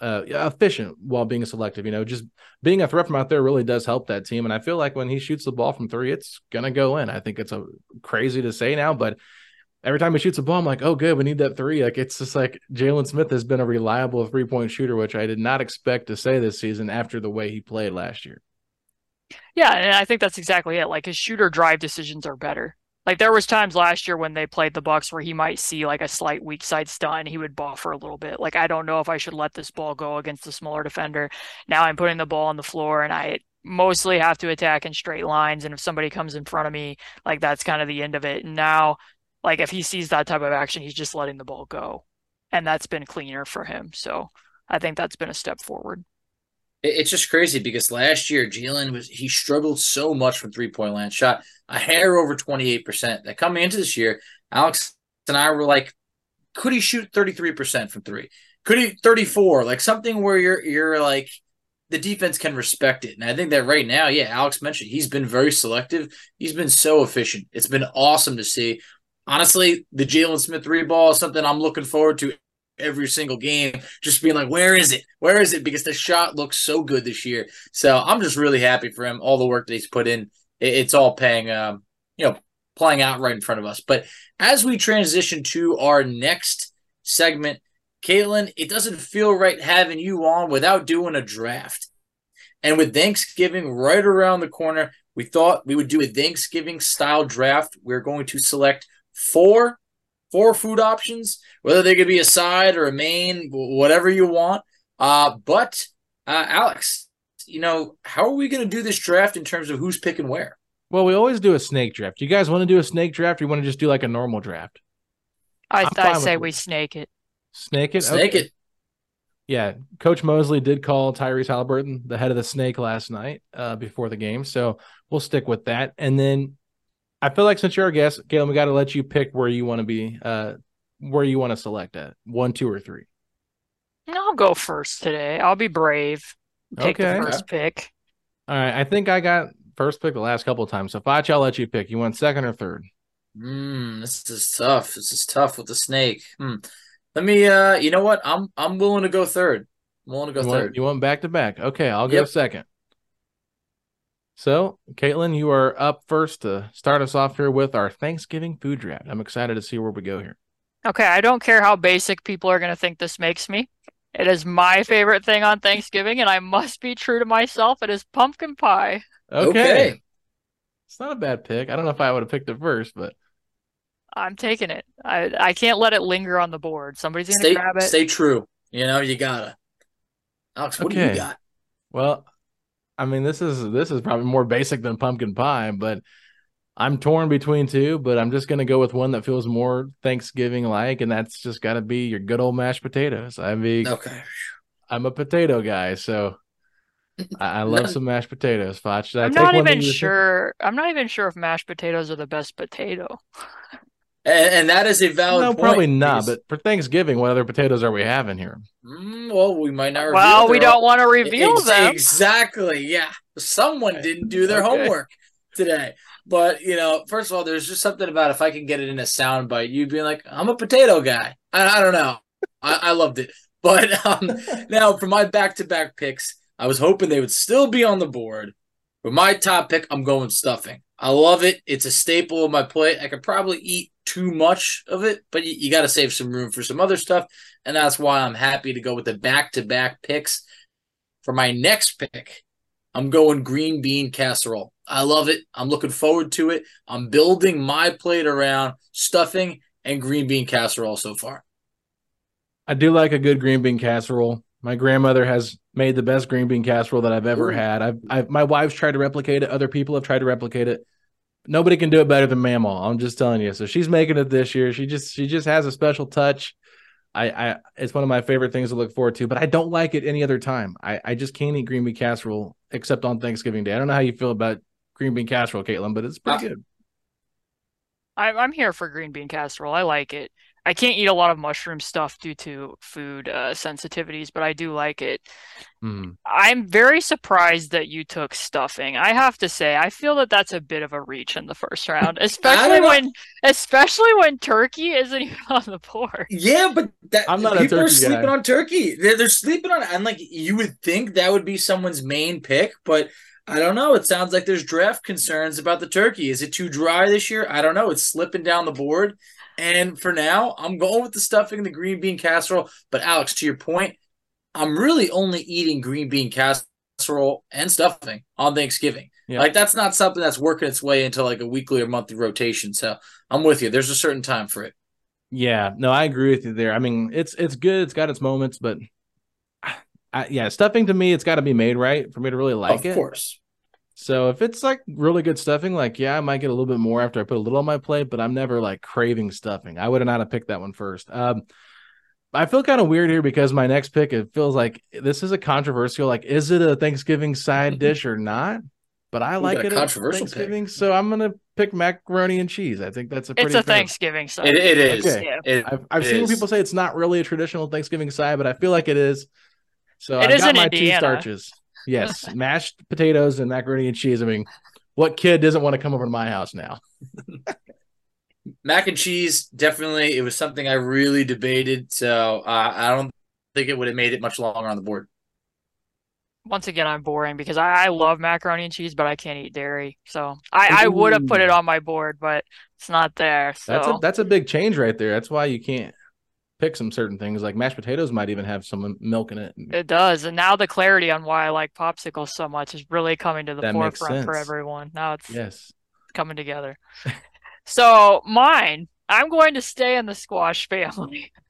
uh, efficient while being selective. You know, just being a threat from out there really does help that team. And I feel like when he shoots the ball from three, it's gonna go in. I think it's a crazy to say now, but every time he shoots a ball, I'm like, oh, good, we need that three. Like it's just like Jalen Smith has been a reliable three point shooter, which I did not expect to say this season after the way he played last year. Yeah, and I think that's exactly it. Like his shooter drive decisions are better. Like there was times last year when they played the Bucks where he might see like a slight weak side stunt and he would buffer a little bit. Like I don't know if I should let this ball go against the smaller defender. Now I'm putting the ball on the floor and I mostly have to attack in straight lines and if somebody comes in front of me, like that's kind of the end of it. And now like if he sees that type of action, he's just letting the ball go. And that's been cleaner for him. So I think that's been a step forward. It- It's just crazy because last year Jalen was he struggled so much from three point land, shot a hair over twenty eight percent. That coming into this year, Alex and I were like, could he shoot thirty three percent from three? Could he thirty four? Like something where you're you're like the defense can respect it. And I think that right now, yeah, Alex mentioned he's been very selective. He's been so efficient. It's been awesome to see. Honestly, the Jalen Smith three ball is something I'm looking forward to every single game, just being like, where is it? Where is it? Because the shot looks so good this year. So I'm just really happy for him. All the work that he's put in, it- it's all paying, um, you know, playing out right in front of us. But as we transition to our next segment, Caitlin, it doesn't feel right having you on without doing a draft. And with Thanksgiving right around the corner, we thought we would do a Thanksgiving style draft. We're going to select four four food options, whether they could be a side or a main, whatever you want. Uh, but uh, Alex, you know, how are we going to do this draft in terms of who's picking where? Well, we always do a snake draft. You guys want to do a snake draft or you want to just do like a normal draft? I, I'm I say it. we snake it. Snake it? Snake Okay. it. Yeah. Coach Mosley did call Tyrese Haliburton the head of the snake last night uh, before the game. So we'll stick with that. And then I feel like since you're our guest, Galen, we got to let you pick where you want to be, uh, where you want to select at one, two, or three. I'll go first today. I'll be brave. Take Okay. the first pick. All right. I think I got first pick the last couple of times. So Fach, I'll let you pick. You want second or third? Mm, this is tough. This is tough with the snake. Hmm. Let me. Uh, you know what? I'm I'm willing to go third. I'm willing to go you third. Want, you want back to back? Okay, I'll go Yep. second. So, Caitlin, you are up first to start us off here with our Thanksgiving food draft. I'm excited to see where we go here. Okay, I don't care how basic people are going to think this makes me. It is my favorite thing on Thanksgiving, and I must be true to myself. It is pumpkin pie. Okay. Okay. It's not a bad pick. I don't know if I would have picked it first, but I'm taking it. I I can't let it linger on the board. Somebody's going to Stay grab it. stay true. You know you gotta. Alex, what do you got? well, I mean, this is this is probably more basic than pumpkin pie, but I'm torn between two, but I'm just going to go with one that feels more Thanksgiving like, and that's just got to be your good old mashed potatoes. I mean, Okay. I'm a potato guy, so I, I love No. some mashed potatoes. Foch, should I I'm not even you were thinking? sure. I'm not even sure if mashed potatoes are the best potato. And, and that is a valid No, point. probably not. because- But for Thanksgiving, what other potatoes are we having here? Mm, well, we might not. Well, we their- don't want to reveal Ex- them. Exactly. Yeah. Someone didn't do their Okay. homework today. But you know, first of all, there's just something about if I can get it in a sound bite, you being like, "I'm a potato guy." I, I don't know. I, I loved it. But um, now for my back-to-back picks, I was hoping they would still be on the board. For my top pick, I'm going stuffing. I love it. It's a staple of my plate. I could probably eat too much of it, but you, you got to save some room for some other stuff. And that's why I'm happy to go with the back to back picks. For my next pick, I'm going green bean casserole. I love it. I'm looking forward to it. I'm building my plate around stuffing and green bean casserole so far. I do like a good green bean casserole. My grandmother has made the best green bean casserole that I've ever Ooh. had. I've, I've my wife's tried to replicate it. Other people have tried to replicate it. Nobody can do it better than Mamaw. I'm just telling you. So she's making it this year. She just she just has a special touch. I, I it's one of my favorite things to look forward to, but I don't like it any other time. I, I just can't eat green bean casserole except on Thanksgiving Day. I don't know how you feel about green bean casserole, Caitlin, but it's pretty Uh, good. I'm I'm here for green bean casserole. I like it. I can't eat a lot of mushroom stuff due to food uh, sensitivities, but I do like it. Mm. I'm very surprised that you took stuffing. I have to say, I feel that that's a bit of a reach in the first round, especially when especially when turkey isn't even on the board. Yeah, but that I'm not a people are turkey sleeping guy. on turkey. They're, they're sleeping on it. And like you would think that would be someone's main pick, but I don't know. It sounds like there's draft concerns about the turkey. Is it too dry this year? I don't know. It's slipping down the board. And for now, I'm going with the stuffing and the green bean casserole. But Alex, to your point, I'm really only eating green bean casserole and stuffing on Thanksgiving. Yeah. Like that's not something that's working its way into like a weekly or monthly rotation. So I'm with you. There's a certain time for it. Yeah, no, I agree with you there. I mean, it's it's good. It's got its moments, but I, yeah, stuffing to me, it's got to be made right for me to really like of it. Of course. So if it's like really good stuffing, like yeah, I might get a little bit more after I put a little on my plate, but I'm never like craving stuffing. I would have not have picked that one first. Um, I feel kind of weird here because my next pick it feels like this is a controversial. Like, is it a Thanksgiving side dish or not? But I like it at controversial pick. Thanksgiving, so I'm gonna pick macaroni and cheese. I think that's a pretty It's a fair- Thanksgiving side. It, it is. Okay. Yeah. It- I've, I've it seen is. people say it's not really a traditional Thanksgiving side, but I feel like it is. So It I've is got in my Indiana. two starches. Yes, mashed potatoes and macaroni and cheese. I mean, what kid doesn't want to come over to my house now? mac and cheese definitely it was something i really debated so uh, i don't think it would have made it much longer on the board Once again, I'm boring because I, I love macaroni and cheese, but I can't eat dairy. So I, I would have put it on my board, but it's not there. So That's a that's a big change right there. That's why you can't pick some certain things. Like mashed potatoes might even have some milk in it. It does. And now the clarity on why I like popsicles so much is really coming to the That forefront for everyone. Now it's Yes. coming together. so mine, I'm going to stay in the squash family.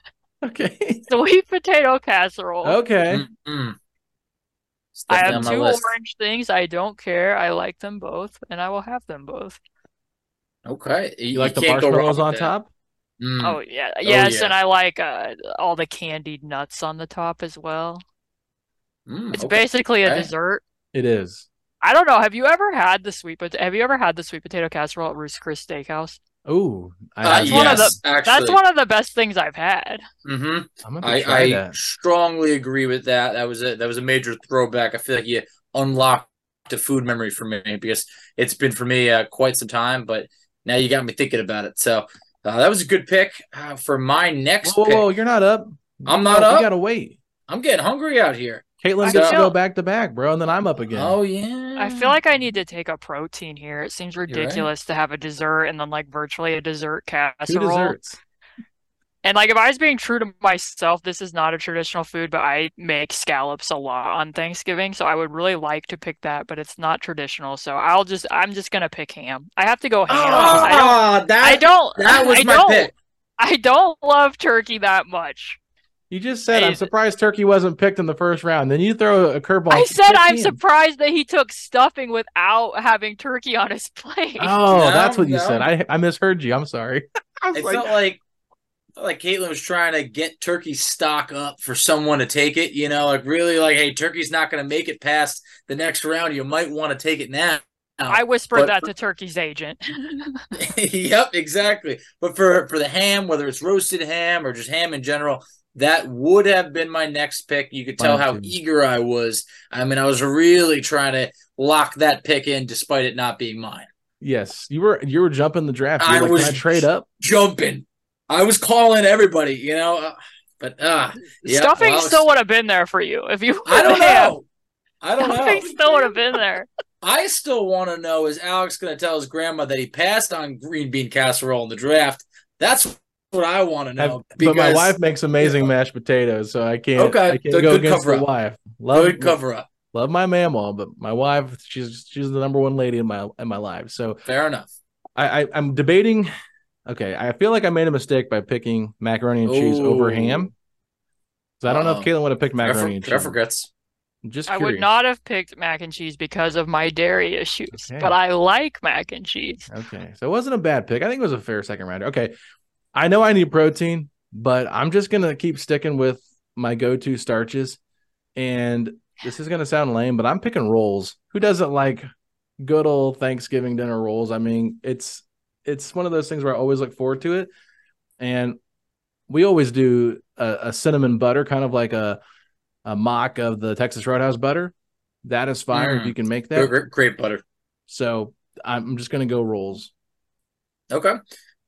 Okay. Sweet potato casserole. Okay. Mm-mm. I have two list. orange things. I don't care. I like them both, and I will have them both. Okay, You like the can't go wrong marshmallows with on that. top? Mm. Oh yeah, yes, yeah. and I like uh, all the candied nuts on the top as well. Mm, It's okay. basically a Okay. dessert. It is. I don't know. Have you ever had the sweet potato? Have you ever had the sweet potato casserole at Ruth's Chris Steakhouse? Ooh, I, Uh, That's one of yes, the- actually. That's one of the best things I've had. hmm I'm gonna I, try I that. strongly agree with that. That was a that was a major throwback. I feel like you unlocked a food memory for me because it's been for me uh, quite some time. But now you got me thinking about it. So uh, that was a good pick uh, for my next Whoa, pick. whoa, you're not up. I'm not gotta- up? You gotta wait. I'm getting hungry out here. Caitlin I gets to go back to back, bro, and then I'm up again. Oh yeah. I feel like I need to take a protein here. It seems right. ridiculous to have a dessert and then like virtually a dessert casserole. Two casserole. desserts. And like if I was being true to myself, this is not a traditional food, but I make scallops a lot on Thanksgiving, so I would really like to pick that, but it's not traditional. So I'll just I'm just gonna pick ham. I have to go ham. Ah, I don't that I don't that was I my don't pick. I don't love turkey that much. You just said I'm surprised turkey wasn't picked in the first round. Then you throw a curveball. I said I'm 15. surprised that he took stuffing without having turkey on his plate. Oh, No, that's what you no. said. I I misheard you. I'm sorry. I was It like, felt like felt like Caitlin was trying to get turkey stock up for someone to take it. You know, like really like, hey, turkey's not going to make it past the next round. You might want to take it now. I whispered But- that to Turkey's agent. yep, exactly. But for for the ham, whether it's roasted ham or just ham in general, that would have been my next pick. You could tell Mine how too. eager I was. I mean, I was really trying to lock that pick in, despite it not being mine. yes, you were you were jumping the draft. You I were like, was Can I trade up? Jumping, I was calling everybody. You know, uh, but uh yeah, Stuffing well, still would have been there for you if you. I don't have. know. I don't Stuffing know. still would have been there. I still want to know is Alex going to tell his grandma that he passed on green bean casserole in the draft? That's what I want to know. I've- but my wife makes amazing mashed potatoes, so I can't. Okay, I can't good- go good against the cover-up. wife. Love, good cover up. love my mamaw, but my wife, she's she's the number one lady in my in my life. So Fair enough. I, I I'm debating. Okay, I feel like I made a mistake by picking macaroni and cheese over ham. So I don't know if Caitlin would have picked macaroni Careful, and cheese. careful, Grits. I'm just I would not have picked mac and cheese because of my dairy issues, Okay. but I like mac and cheese. Okay, so it wasn't a bad pick. I think it was a fair second rounder. Okay, I know I need protein, but I'm just gonna keep sticking with my go-to starches. And this is gonna sound lame, but I'm picking rolls. Who doesn't like good old Thanksgiving dinner rolls? I mean, it's it's one of those things where I always look forward to it, and we always do a, a cinnamon butter, kind of like a a mock of the Texas Roadhouse butter. That is fire if Mm. you can make that. great, great butter. So I'm just gonna go rolls. Okay.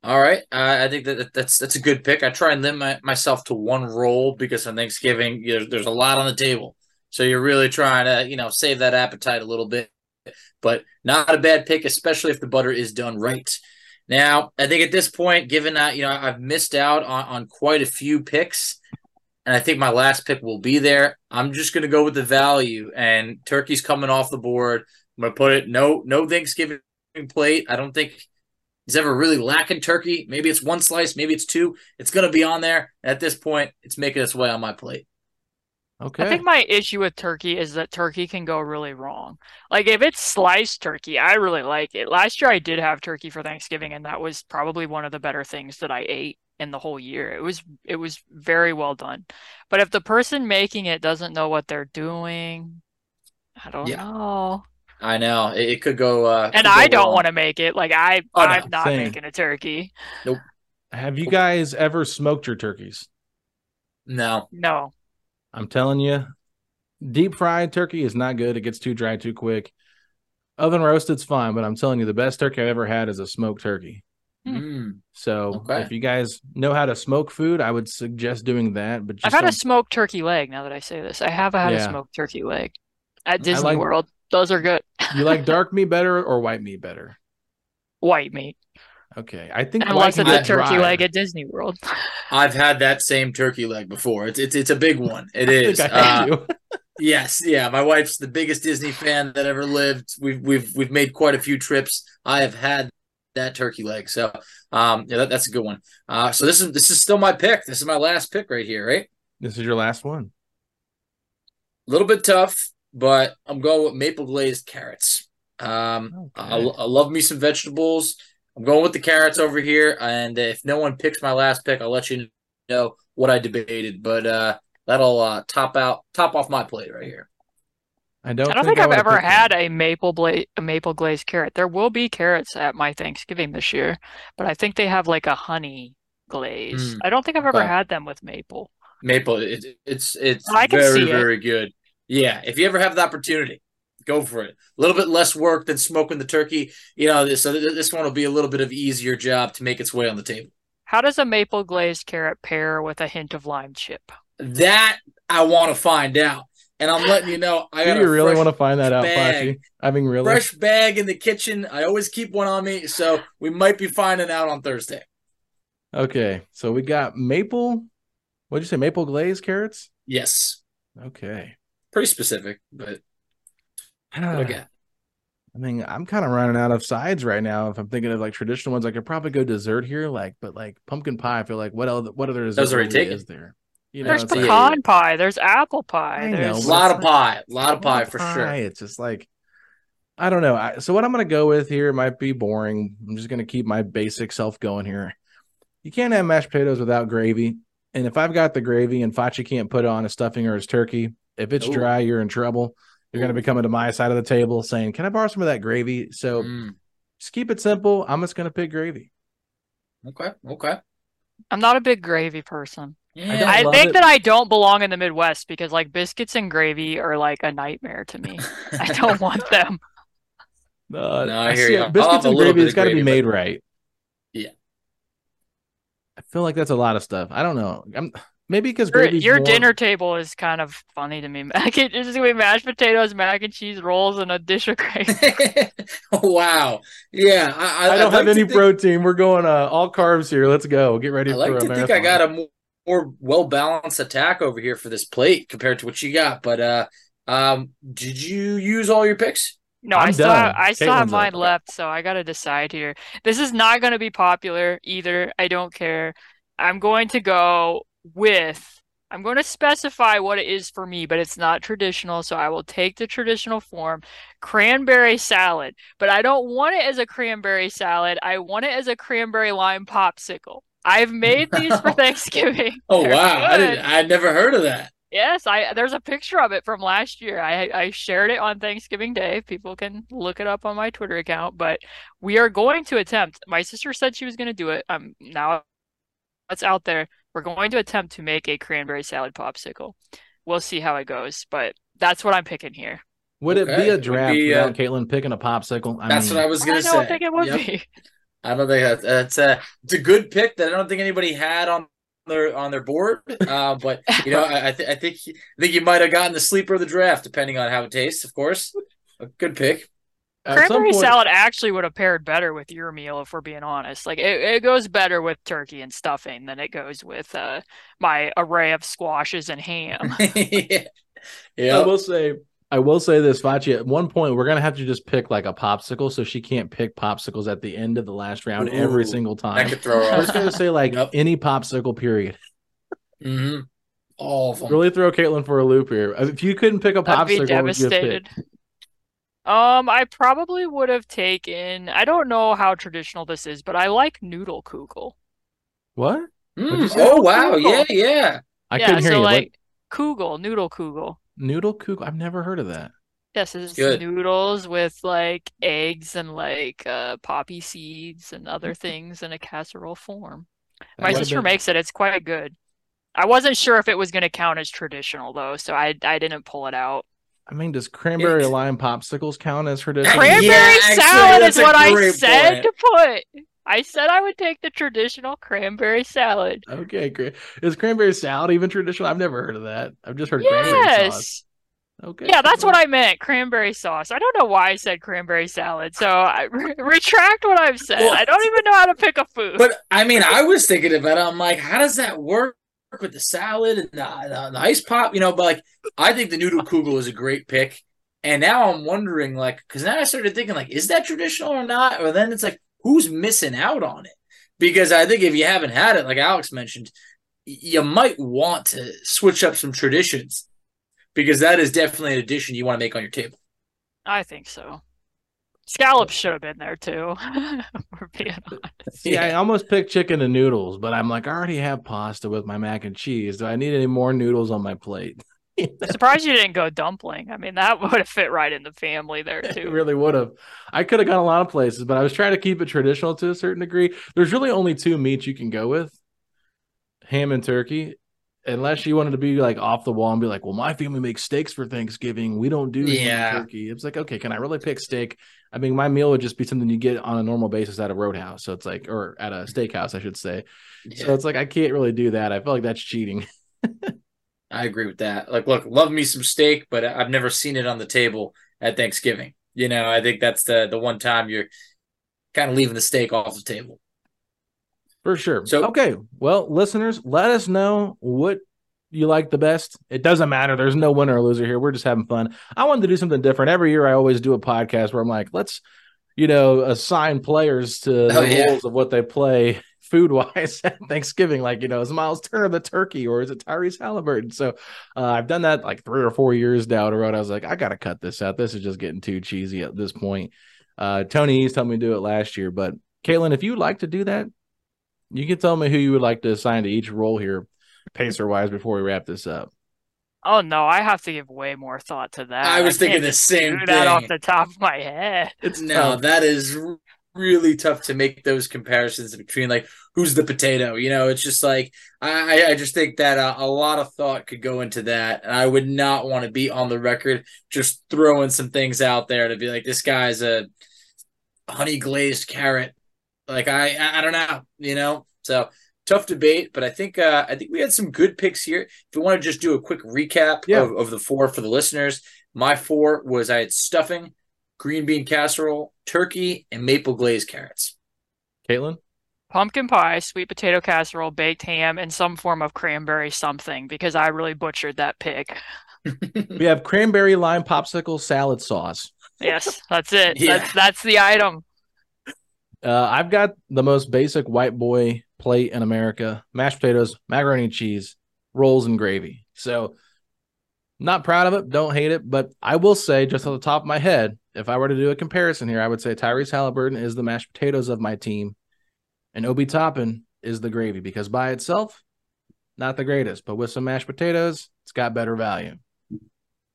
All right. Uh, I think that that's that's a good pick. I try and limit my, myself to one roll because on Thanksgiving you know, there's a lot on the table, so you're really trying to you know save that appetite a little bit. But not a bad pick, especially if the butter is done right. Now, I think at this point, given that you know I've missed out on, on quite a few picks, and I think my last pick will be there. I'm just going to go with the value, and turkey's coming off the board. I'm going to put it no no Thanksgiving plate. I don't think is ever really lacking turkey. Maybe it's one slice, maybe it's two. It's going to be on there. At this point, it's making its way on my plate. Okay. I think my issue with turkey is that turkey can go really wrong. Like if it's sliced turkey, I really like it. Last year I did have turkey for Thanksgiving and that was probably one of the better things that I ate in the whole year. It was it was very well done. But if the person making it doesn't know what they're doing, I don't Yeah. know. I know it, it could go. Uh, And could I go don't want to make it. Like I Oh, no. I'm not Same. making a turkey. Nope. Have you guys ever smoked your turkeys? No, No. I'm telling you, deep fried turkey is not good. It gets too dry too quick. Oven roasted's fine, but I'm telling you, the best turkey I've ever had is a smoked turkey. Mm. So Okay. if you guys know how to smoke food, I would suggest doing that. But just I've had a don't- smoked turkey leg now that I say this. I have had Yeah. a smoked turkey leg at Disney like- World. Those are good. you like dark meat better or white meat better? White meat. Okay, I think Unless white it's a turkey dry. leg at Disney World. I've had that same turkey leg before. It's it's, it's a big one. It I is. think I Uh, you. yes, yeah. My wife's the biggest Disney fan that ever lived. We've we've we've made quite a few trips. I have had that turkey leg. So um, yeah, that, that's a good one. Uh, so this is this is still my pick. This is my last pick right here, right? This is your last one. A little bit tough. but I'm going with maple glazed carrots. Um, I, I love me some vegetables. I'm going with the carrots over here, and if no one picks my last pick, I'll let you know what I debated. But uh, that'll uh, top out, top off my plate right here. I don't. I don't think, I've ever had a maple bla- a maple glazed carrot. There will be carrots at my Thanksgiving this year, but I think they have like a honey glaze. Mm, I don't think I've ever okay. had them with maple. Maple, it, it's it's I can very it. very good. Yeah, if you ever have the opportunity, go for it. A little bit less work than smoking the turkey. You know, this so this one will be a little bit of easier job to make its way on the table. How does a maple glazed carrot pair with a hint of lime chip? That I want to find out, and I'm letting you know. I Do got you really want to find that out, bag. Fachi? I mean, really? fresh bag in the kitchen. I always keep one on me, so we might be finding out on Thursday. Okay, so we got maple. What'd you say? Maple glazed carrots. Yes, Okay. pretty specific, but again, ah. I mean, I'm kind of running out of sides right now. If I'm thinking of like traditional ones, I could probably go dessert here, like, but like pumpkin pie. I feel like what else? What other dessert already really taken. is there? You know, There's it's like- pecan pie. There's apple pie. I know, There's a lot of pie, a lot of pie for pie. sure. It's just like I don't know. I, so what I'm gonna go with here might be boring. I'm just gonna keep my basic self going here. You can't have mashed potatoes without gravy. And if I've got the gravy and Fachi can't put it on his stuffing or his turkey, if it's Ooh. dry, you're in trouble. You're gonna be coming to my side of the table saying, "Can I borrow some of that gravy?" So Mm, just keep it simple. I'm just gonna pick gravy. okay, okay. I'm not a big gravy person. Yeah, don't I think it. that I don't belong in the Midwest because like biscuits and gravy are like a nightmare to me. I don't want them. Uh, No, I hear see you. it. Biscuits and gravy, bit it's of got to be made but- right. Yeah. I feel like that's a lot of stuff. I don't know. I'm maybe because Your, gravy. your dinner table is kind of funny to me. Mac, it's just gonna be mashed potatoes, mac and cheese, rolls, and a dish of gravy. wow. Yeah, I, I I'd don't like have any think- protein. We're going uh, all carbs here. Let's go. Get ready I like for a to marathon. think I got a more, more well balanced attack over here for this plate compared to what you got. But uh, um, did you use all your picks? No, I I'm still done. have, I still have mine up. left, so I gotta decide here. This is not gonna be popular either. I don't care. I'm going to go with. I'm going to specify what it is for me, but it's not traditional, so I will take the traditional form. Cranberry salad, but I don't want it as a cranberry salad. I want it as a cranberry lime popsicle. I've made these for Thanksgiving. Oh They're wow, I good. didn't. I never heard of that. Yes, I there's a picture of it from last year. I I shared it on Thanksgiving Day. People can look it up on my Twitter account, but we are going to attempt. My sister said she was going to do it. I'm um now it's out there. We're going to attempt to make a cranberry salad popsicle. We'll see how it goes, but that's what I'm picking here. Would it be a draft be, without uh, Caitlin picking a popsicle? I That's mean, what I was gonna say. I don't think it would Yep. be. I don't think that, that's a it's a good pick that I don't think anybody had on their on their board. Uh, but you know, I, I, th- I think I think you might have gotten the sleeper of the draft, depending on how it tastes. Of course, a good pick. At Cranberry point- salad actually would have paired better with your meal if we're being honest. Like it, it goes better with turkey and stuffing than it goes with uh my array of squashes and ham. yeah, I will say, I will say this, Fachi. At one point, we're gonna have to just pick like a popsicle, so she can't pick popsicles at the end of the last round every single That time. could throw her I'm off. just gonna say like Yep. any popsicle. Period. mm-hmm. All of them. Really throw Caitlin for a loop here. If you couldn't pick a I'd popsicle, be what would you have devastated. picked? Um, I probably would have taken. I don't know how traditional this is, but I like noodle kugel. What? Mm, oh wow, Cool. yeah, yeah. I yeah, couldn't hear so you. What- like kugel, noodle kugel. noodle kugel? I've never heard of that. Yes, it's good. noodles with like eggs and like uh poppy seeds and other things in a casserole form. That My would've sister been- makes it. It's quite good. I wasn't sure if it was going to count as traditional though, so I I didn't pull it out. I mean, does cranberry It's- lime popsicles count as traditional? Cranberry actually, salad that's is what I said point. to put. I said I would take the traditional cranberry salad. Okay, great. Is cranberry salad even traditional? I've never heard of that. I've just heard cranberry sauce. Yes. Okay. Yeah, that's what I meant. Cranberry sauce. I don't know why I said cranberry salad. So I re- retract what I've said. Well- I don't even know how to pick a food. But I mean, I was thinking about it. I'm like, how does that work with the salad and the, the, the ice pop? You know, but like, I think the noodle kugel is a great pick. And now I'm wondering, like, because now I started thinking, like, is that traditional or not? Or then it's like, who's missing out on it? Because I think if you haven't had it, like Alex mentioned, you might want to switch up some traditions. because that is definitely an addition you want to make on your table. I think so. Scallops should have been there too. We're being honest. Yeah, I almost picked chicken and noodles, but I'm like, I already have pasta with my mac and cheese. Do I need any more noodles on my plate? Surprised you didn't go dumpling. I mean, that would have fit right in the family there It too. really would have. I could have gone a lot of places, but I was trying to keep it traditional to a certain degree. There's really only two meats you can go with ham and turkey. Unless you wanted to be like off the wall and be like, well, my family makes steaks for Thanksgiving. We don't do ham Yeah. and turkey. It's like, okay, can I really pick steak? I mean, my meal would just be something you get on a normal basis at a roadhouse. So it's like, or at a steakhouse, I should say. So it's like, I can't really do that. I feel like that's cheating. I agree with that. Like, look, love me some steak, but I've never seen it on the table at Thanksgiving. You know, I think that's the the one time you're kind of leaving the steak off the table. For sure. So- okay. Well, listeners, let us know what you like the best. It doesn't matter. There's no winner or loser here. We're just having fun. I wanted to do something different. Every year I always do a podcast where I'm like, let's, you know, assign players to Oh, the yeah. roles of what they play food wise at Thanksgiving. Like, you know, is Myles Turner the turkey or is it Tyrese Haliburton? So uh, I've done that like three or four years down the road. I was like, I gotta cut this out. This is just getting too cheesy at this point. Uh, Tony East helped me do it last year, but Caitlin, if you'd like to do that, you can tell me who you would like to assign to each role here, pacer wise, before we wrap this up. Oh no, I have to give way more thought to that. I was thinking can't the same do that off the top of my head. It's No, tough. that is really tough to make those comparisons between like who's the potato. You know, it's just like I I- I just think that uh, a lot of thought could go into that, and I would not want to be on the record just throwing some things out there to be like this guy's a honey glazed carrot. Like I I I don't know, you know. So tough debate, but I think uh, I think we had some good picks here. If you want to just do a quick recap Yeah. of, of the four for the listeners, my four was I had stuffing, green bean casserole, turkey, and maple glazed carrots. Caitlin? Pumpkin pie, sweet potato casserole, baked ham, and some form of cranberry something because I really butchered that pick. We have cranberry lime popsicle salad sauce. Yes, that's it. Yeah. That's that's the item. Uh, I've got the most basic white boy plate in America mashed potatoes, macaroni and cheese, rolls, and gravy. So, not proud of it, don't hate it, but I will say, just off the top of my head, if I were to do a comparison here, I would say Tyrese Haliburton is the mashed potatoes of my team, and Obi Toppin is the gravy because by itself, not the greatest, but with some mashed potatoes, it's got better value.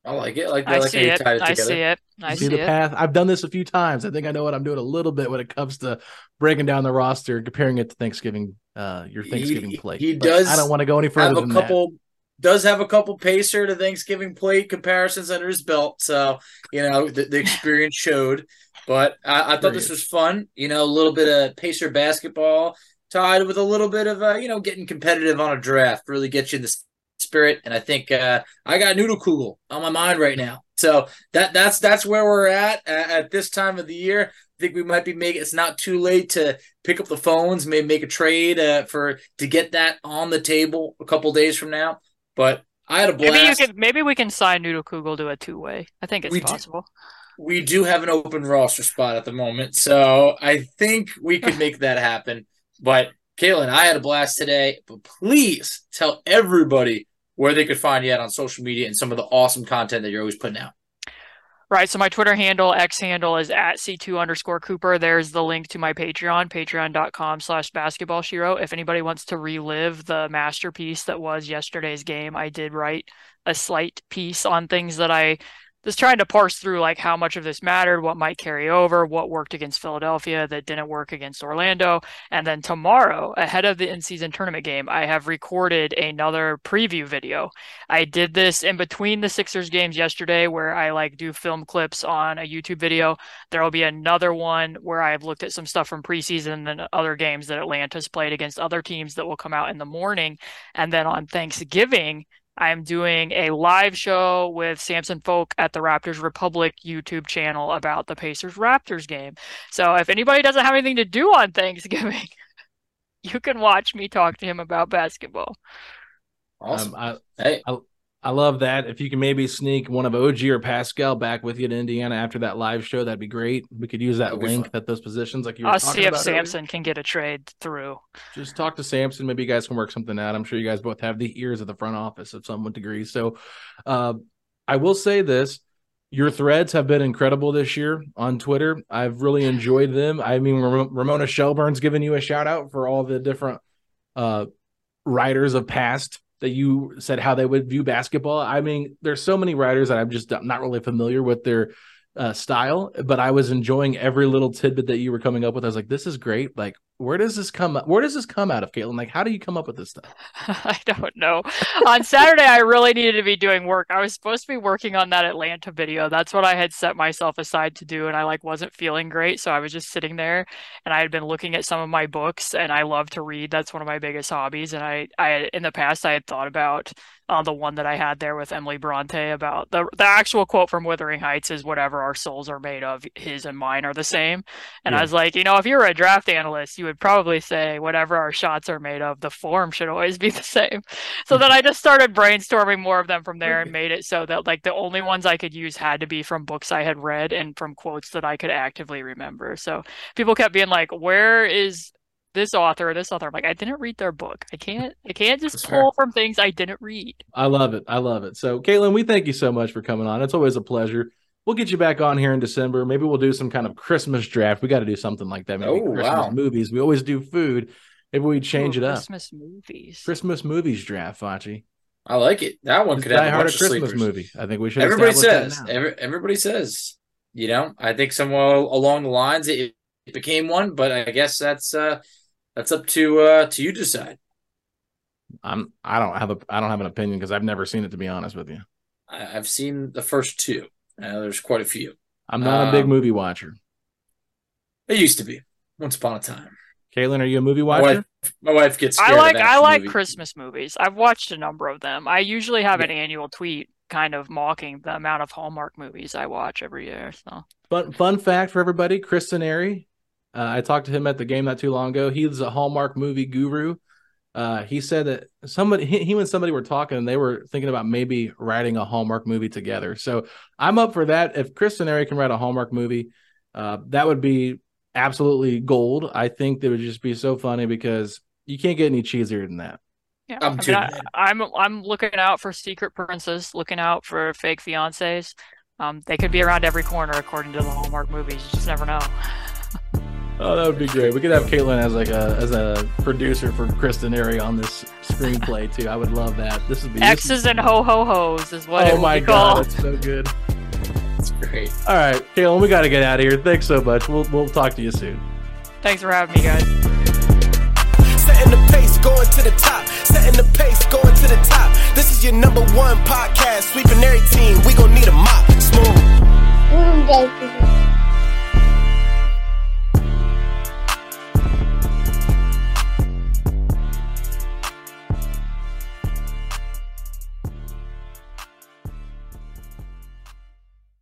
I like it. I like, I like how see you it. tied it I see it. I see see the it. path. I've done this a few times. I think I know what I'm doing a little bit when it comes to breaking down the roster, comparing it to Thanksgiving, uh, your He- Thanksgiving plate. he But does I don't want to go any further Have a than couple does have a couple pacer to Thanksgiving plate comparisons under his belt. So, you know, the, the experience showed. But I, I thought this was fun. You know, a little bit of pacer basketball tied with a little bit of uh, you know, getting competitive on a draft really gets you in the spirit. And I think uh I got Noodle Kugel on my mind right now. So that that's that's where we're at at, at this time of the year. I think we might be making it's not too late to pick up the phones, maybe make a trade uh, for to get that on the table a couple days from now. But I had a blast. Maybe you could. Maybe we can sign Noodle Kugel to a two way. I think it's We do- possible. we do have an open roster spot at the moment, so I think we could make that happen. But Caitlin, I had a blast today. But please tell everybody where they could find you at on social media and some of the awesome content that you're always putting out. Right. So my Twitter handle, X handle is at C2 underscore Cooper. There's the link to my Patreon, patreon.com slash basketball shiro. If anybody wants to relive the masterpiece that was yesterday's game, I did write a slight piece on things that I was trying to parse through, like how much of this mattered, what might carry over, what worked against Philadelphia that didn't work against Orlando. And then tomorrow, ahead of the in season tournament game, I have recorded another preview video. I did this in between the Sixers games yesterday where I like do film clips on a YouTube video. There will be another one where I've looked at some stuff from preseason and other games that Atlanta's played against other teams that will come out in the morning. And then on Thanksgiving, I'm doing a live show with Samson Folk at the Raptors Republic YouTube channel about the Pacers Raptors game. So if anybody doesn't have anything to do on Thanksgiving, you can watch me talk to him about basketball. Awesome. Um, I, hey, I love that. If you can maybe sneak one of OG or Pascal back with you to Indiana after that live show, that'd be great. We could use that link fun. at those positions, like you were I'll talking see if about earlier. Samson can get a trade through. Just talk to Samson. Maybe you guys can work something out. I'm sure you guys both have the ears of the front office of some degree. So, uh, I will say this: your threads have been incredible this year on Twitter. I've really enjoyed them. I mean, Ramona Shelburne's giving you a shout out for all the different uh, writers of past that you said how they would view basketball. I mean, there's so many writers that I'm just not really familiar with their uh, style, but I was enjoying every little tidbit that you were coming up with. I was like, this is great. Like, where does this come where does this come out of caitlin? Like how do you come up with this stuff? I don't know. On saturday i really needed to be doing work. I was supposed to be working on that atlanta video. That's what i had set myself aside to do and i like wasn't feeling great so i was just sitting there and i had been looking at some of my books and i love to read. That's one of my biggest hobbies and i i in the past i had thought about uh, the one that I had there with Emily Bronte about the the actual quote from Wuthering Heights is whatever our souls are made of, his and mine are the same. And yeah. I was like, you know, if you're a draft analyst, you would probably say whatever our shots are made of, the form should always be the same. So hmm. then I just started brainstorming more of them from there and made it so that like the only ones I could use had to be from books I had read and from quotes that I could actively remember. So people kept being like, where is this author, this author. I'm like, I didn't read their book. I can't I can't just pull from things I didn't read. I love it. I love it. So Caitlin, we thank you so much for coming on. It's always a pleasure. We'll get you back on here in December. Maybe we'll do some kind of Christmas draft. We got to do something like that. Maybe oh, Christmas wow. movies. We always do food. Maybe we change Ooh, it up. Christmas movies. Christmas movies draft, Fachi. I like it. That one could have a bunch a Christmas movie. I think we should. Everybody says. Every, everybody says. You know, I think somewhere along the lines it, it became one, but I guess that's uh that's up to uh to you decide. I'm I don't have a I don't have an opinion because I've never seen it to be honest with you. I, have seen the first two. Uh, there's quite a few. I'm not um, a big um, movie watcher. It used to be once upon a time. Caitlin, are you a movie watcher? My wife, my wife gets. I like I like movie. Christmas movies. I've watched a number of them. I usually have yeah. an annual tweet kind of mocking the amount of Hallmark movies I watch every year. So fun fun fact for everybody: Chris Denari uh, I talked to him at the game not too long ago. He's a Hallmark movie guru. Uh, he said that somebody, he, he, and somebody were talking, and they were thinking about maybe writing a Hallmark movie together. So I'm up for that. If Chris Denari can write a Hallmark movie, uh, that would be absolutely gold. I think that would just be so funny because you can't get any cheesier than that. Yeah, I'm, I mean, I, I'm I'm looking out for Secret Princess, looking out for fake fiancés. Um, they could be around every corner according to the Hallmark movies. You just never know. Oh, that would be great. We could have Caitlin as like a as a producer for Chris Denari on this screenplay too. I would love that. This would be X's and ho ho hos is what. Oh my god, that's so good. It's great. All right, Caitlin, we got to get out of here. Thanks so much. We'll we'll talk to you soon. Thanks for having me, guys. Setting the pace, going to the top. Setting the pace, going to the top. This is your number one podcast. Sweeping every team. We gonna need a mop. Smooth.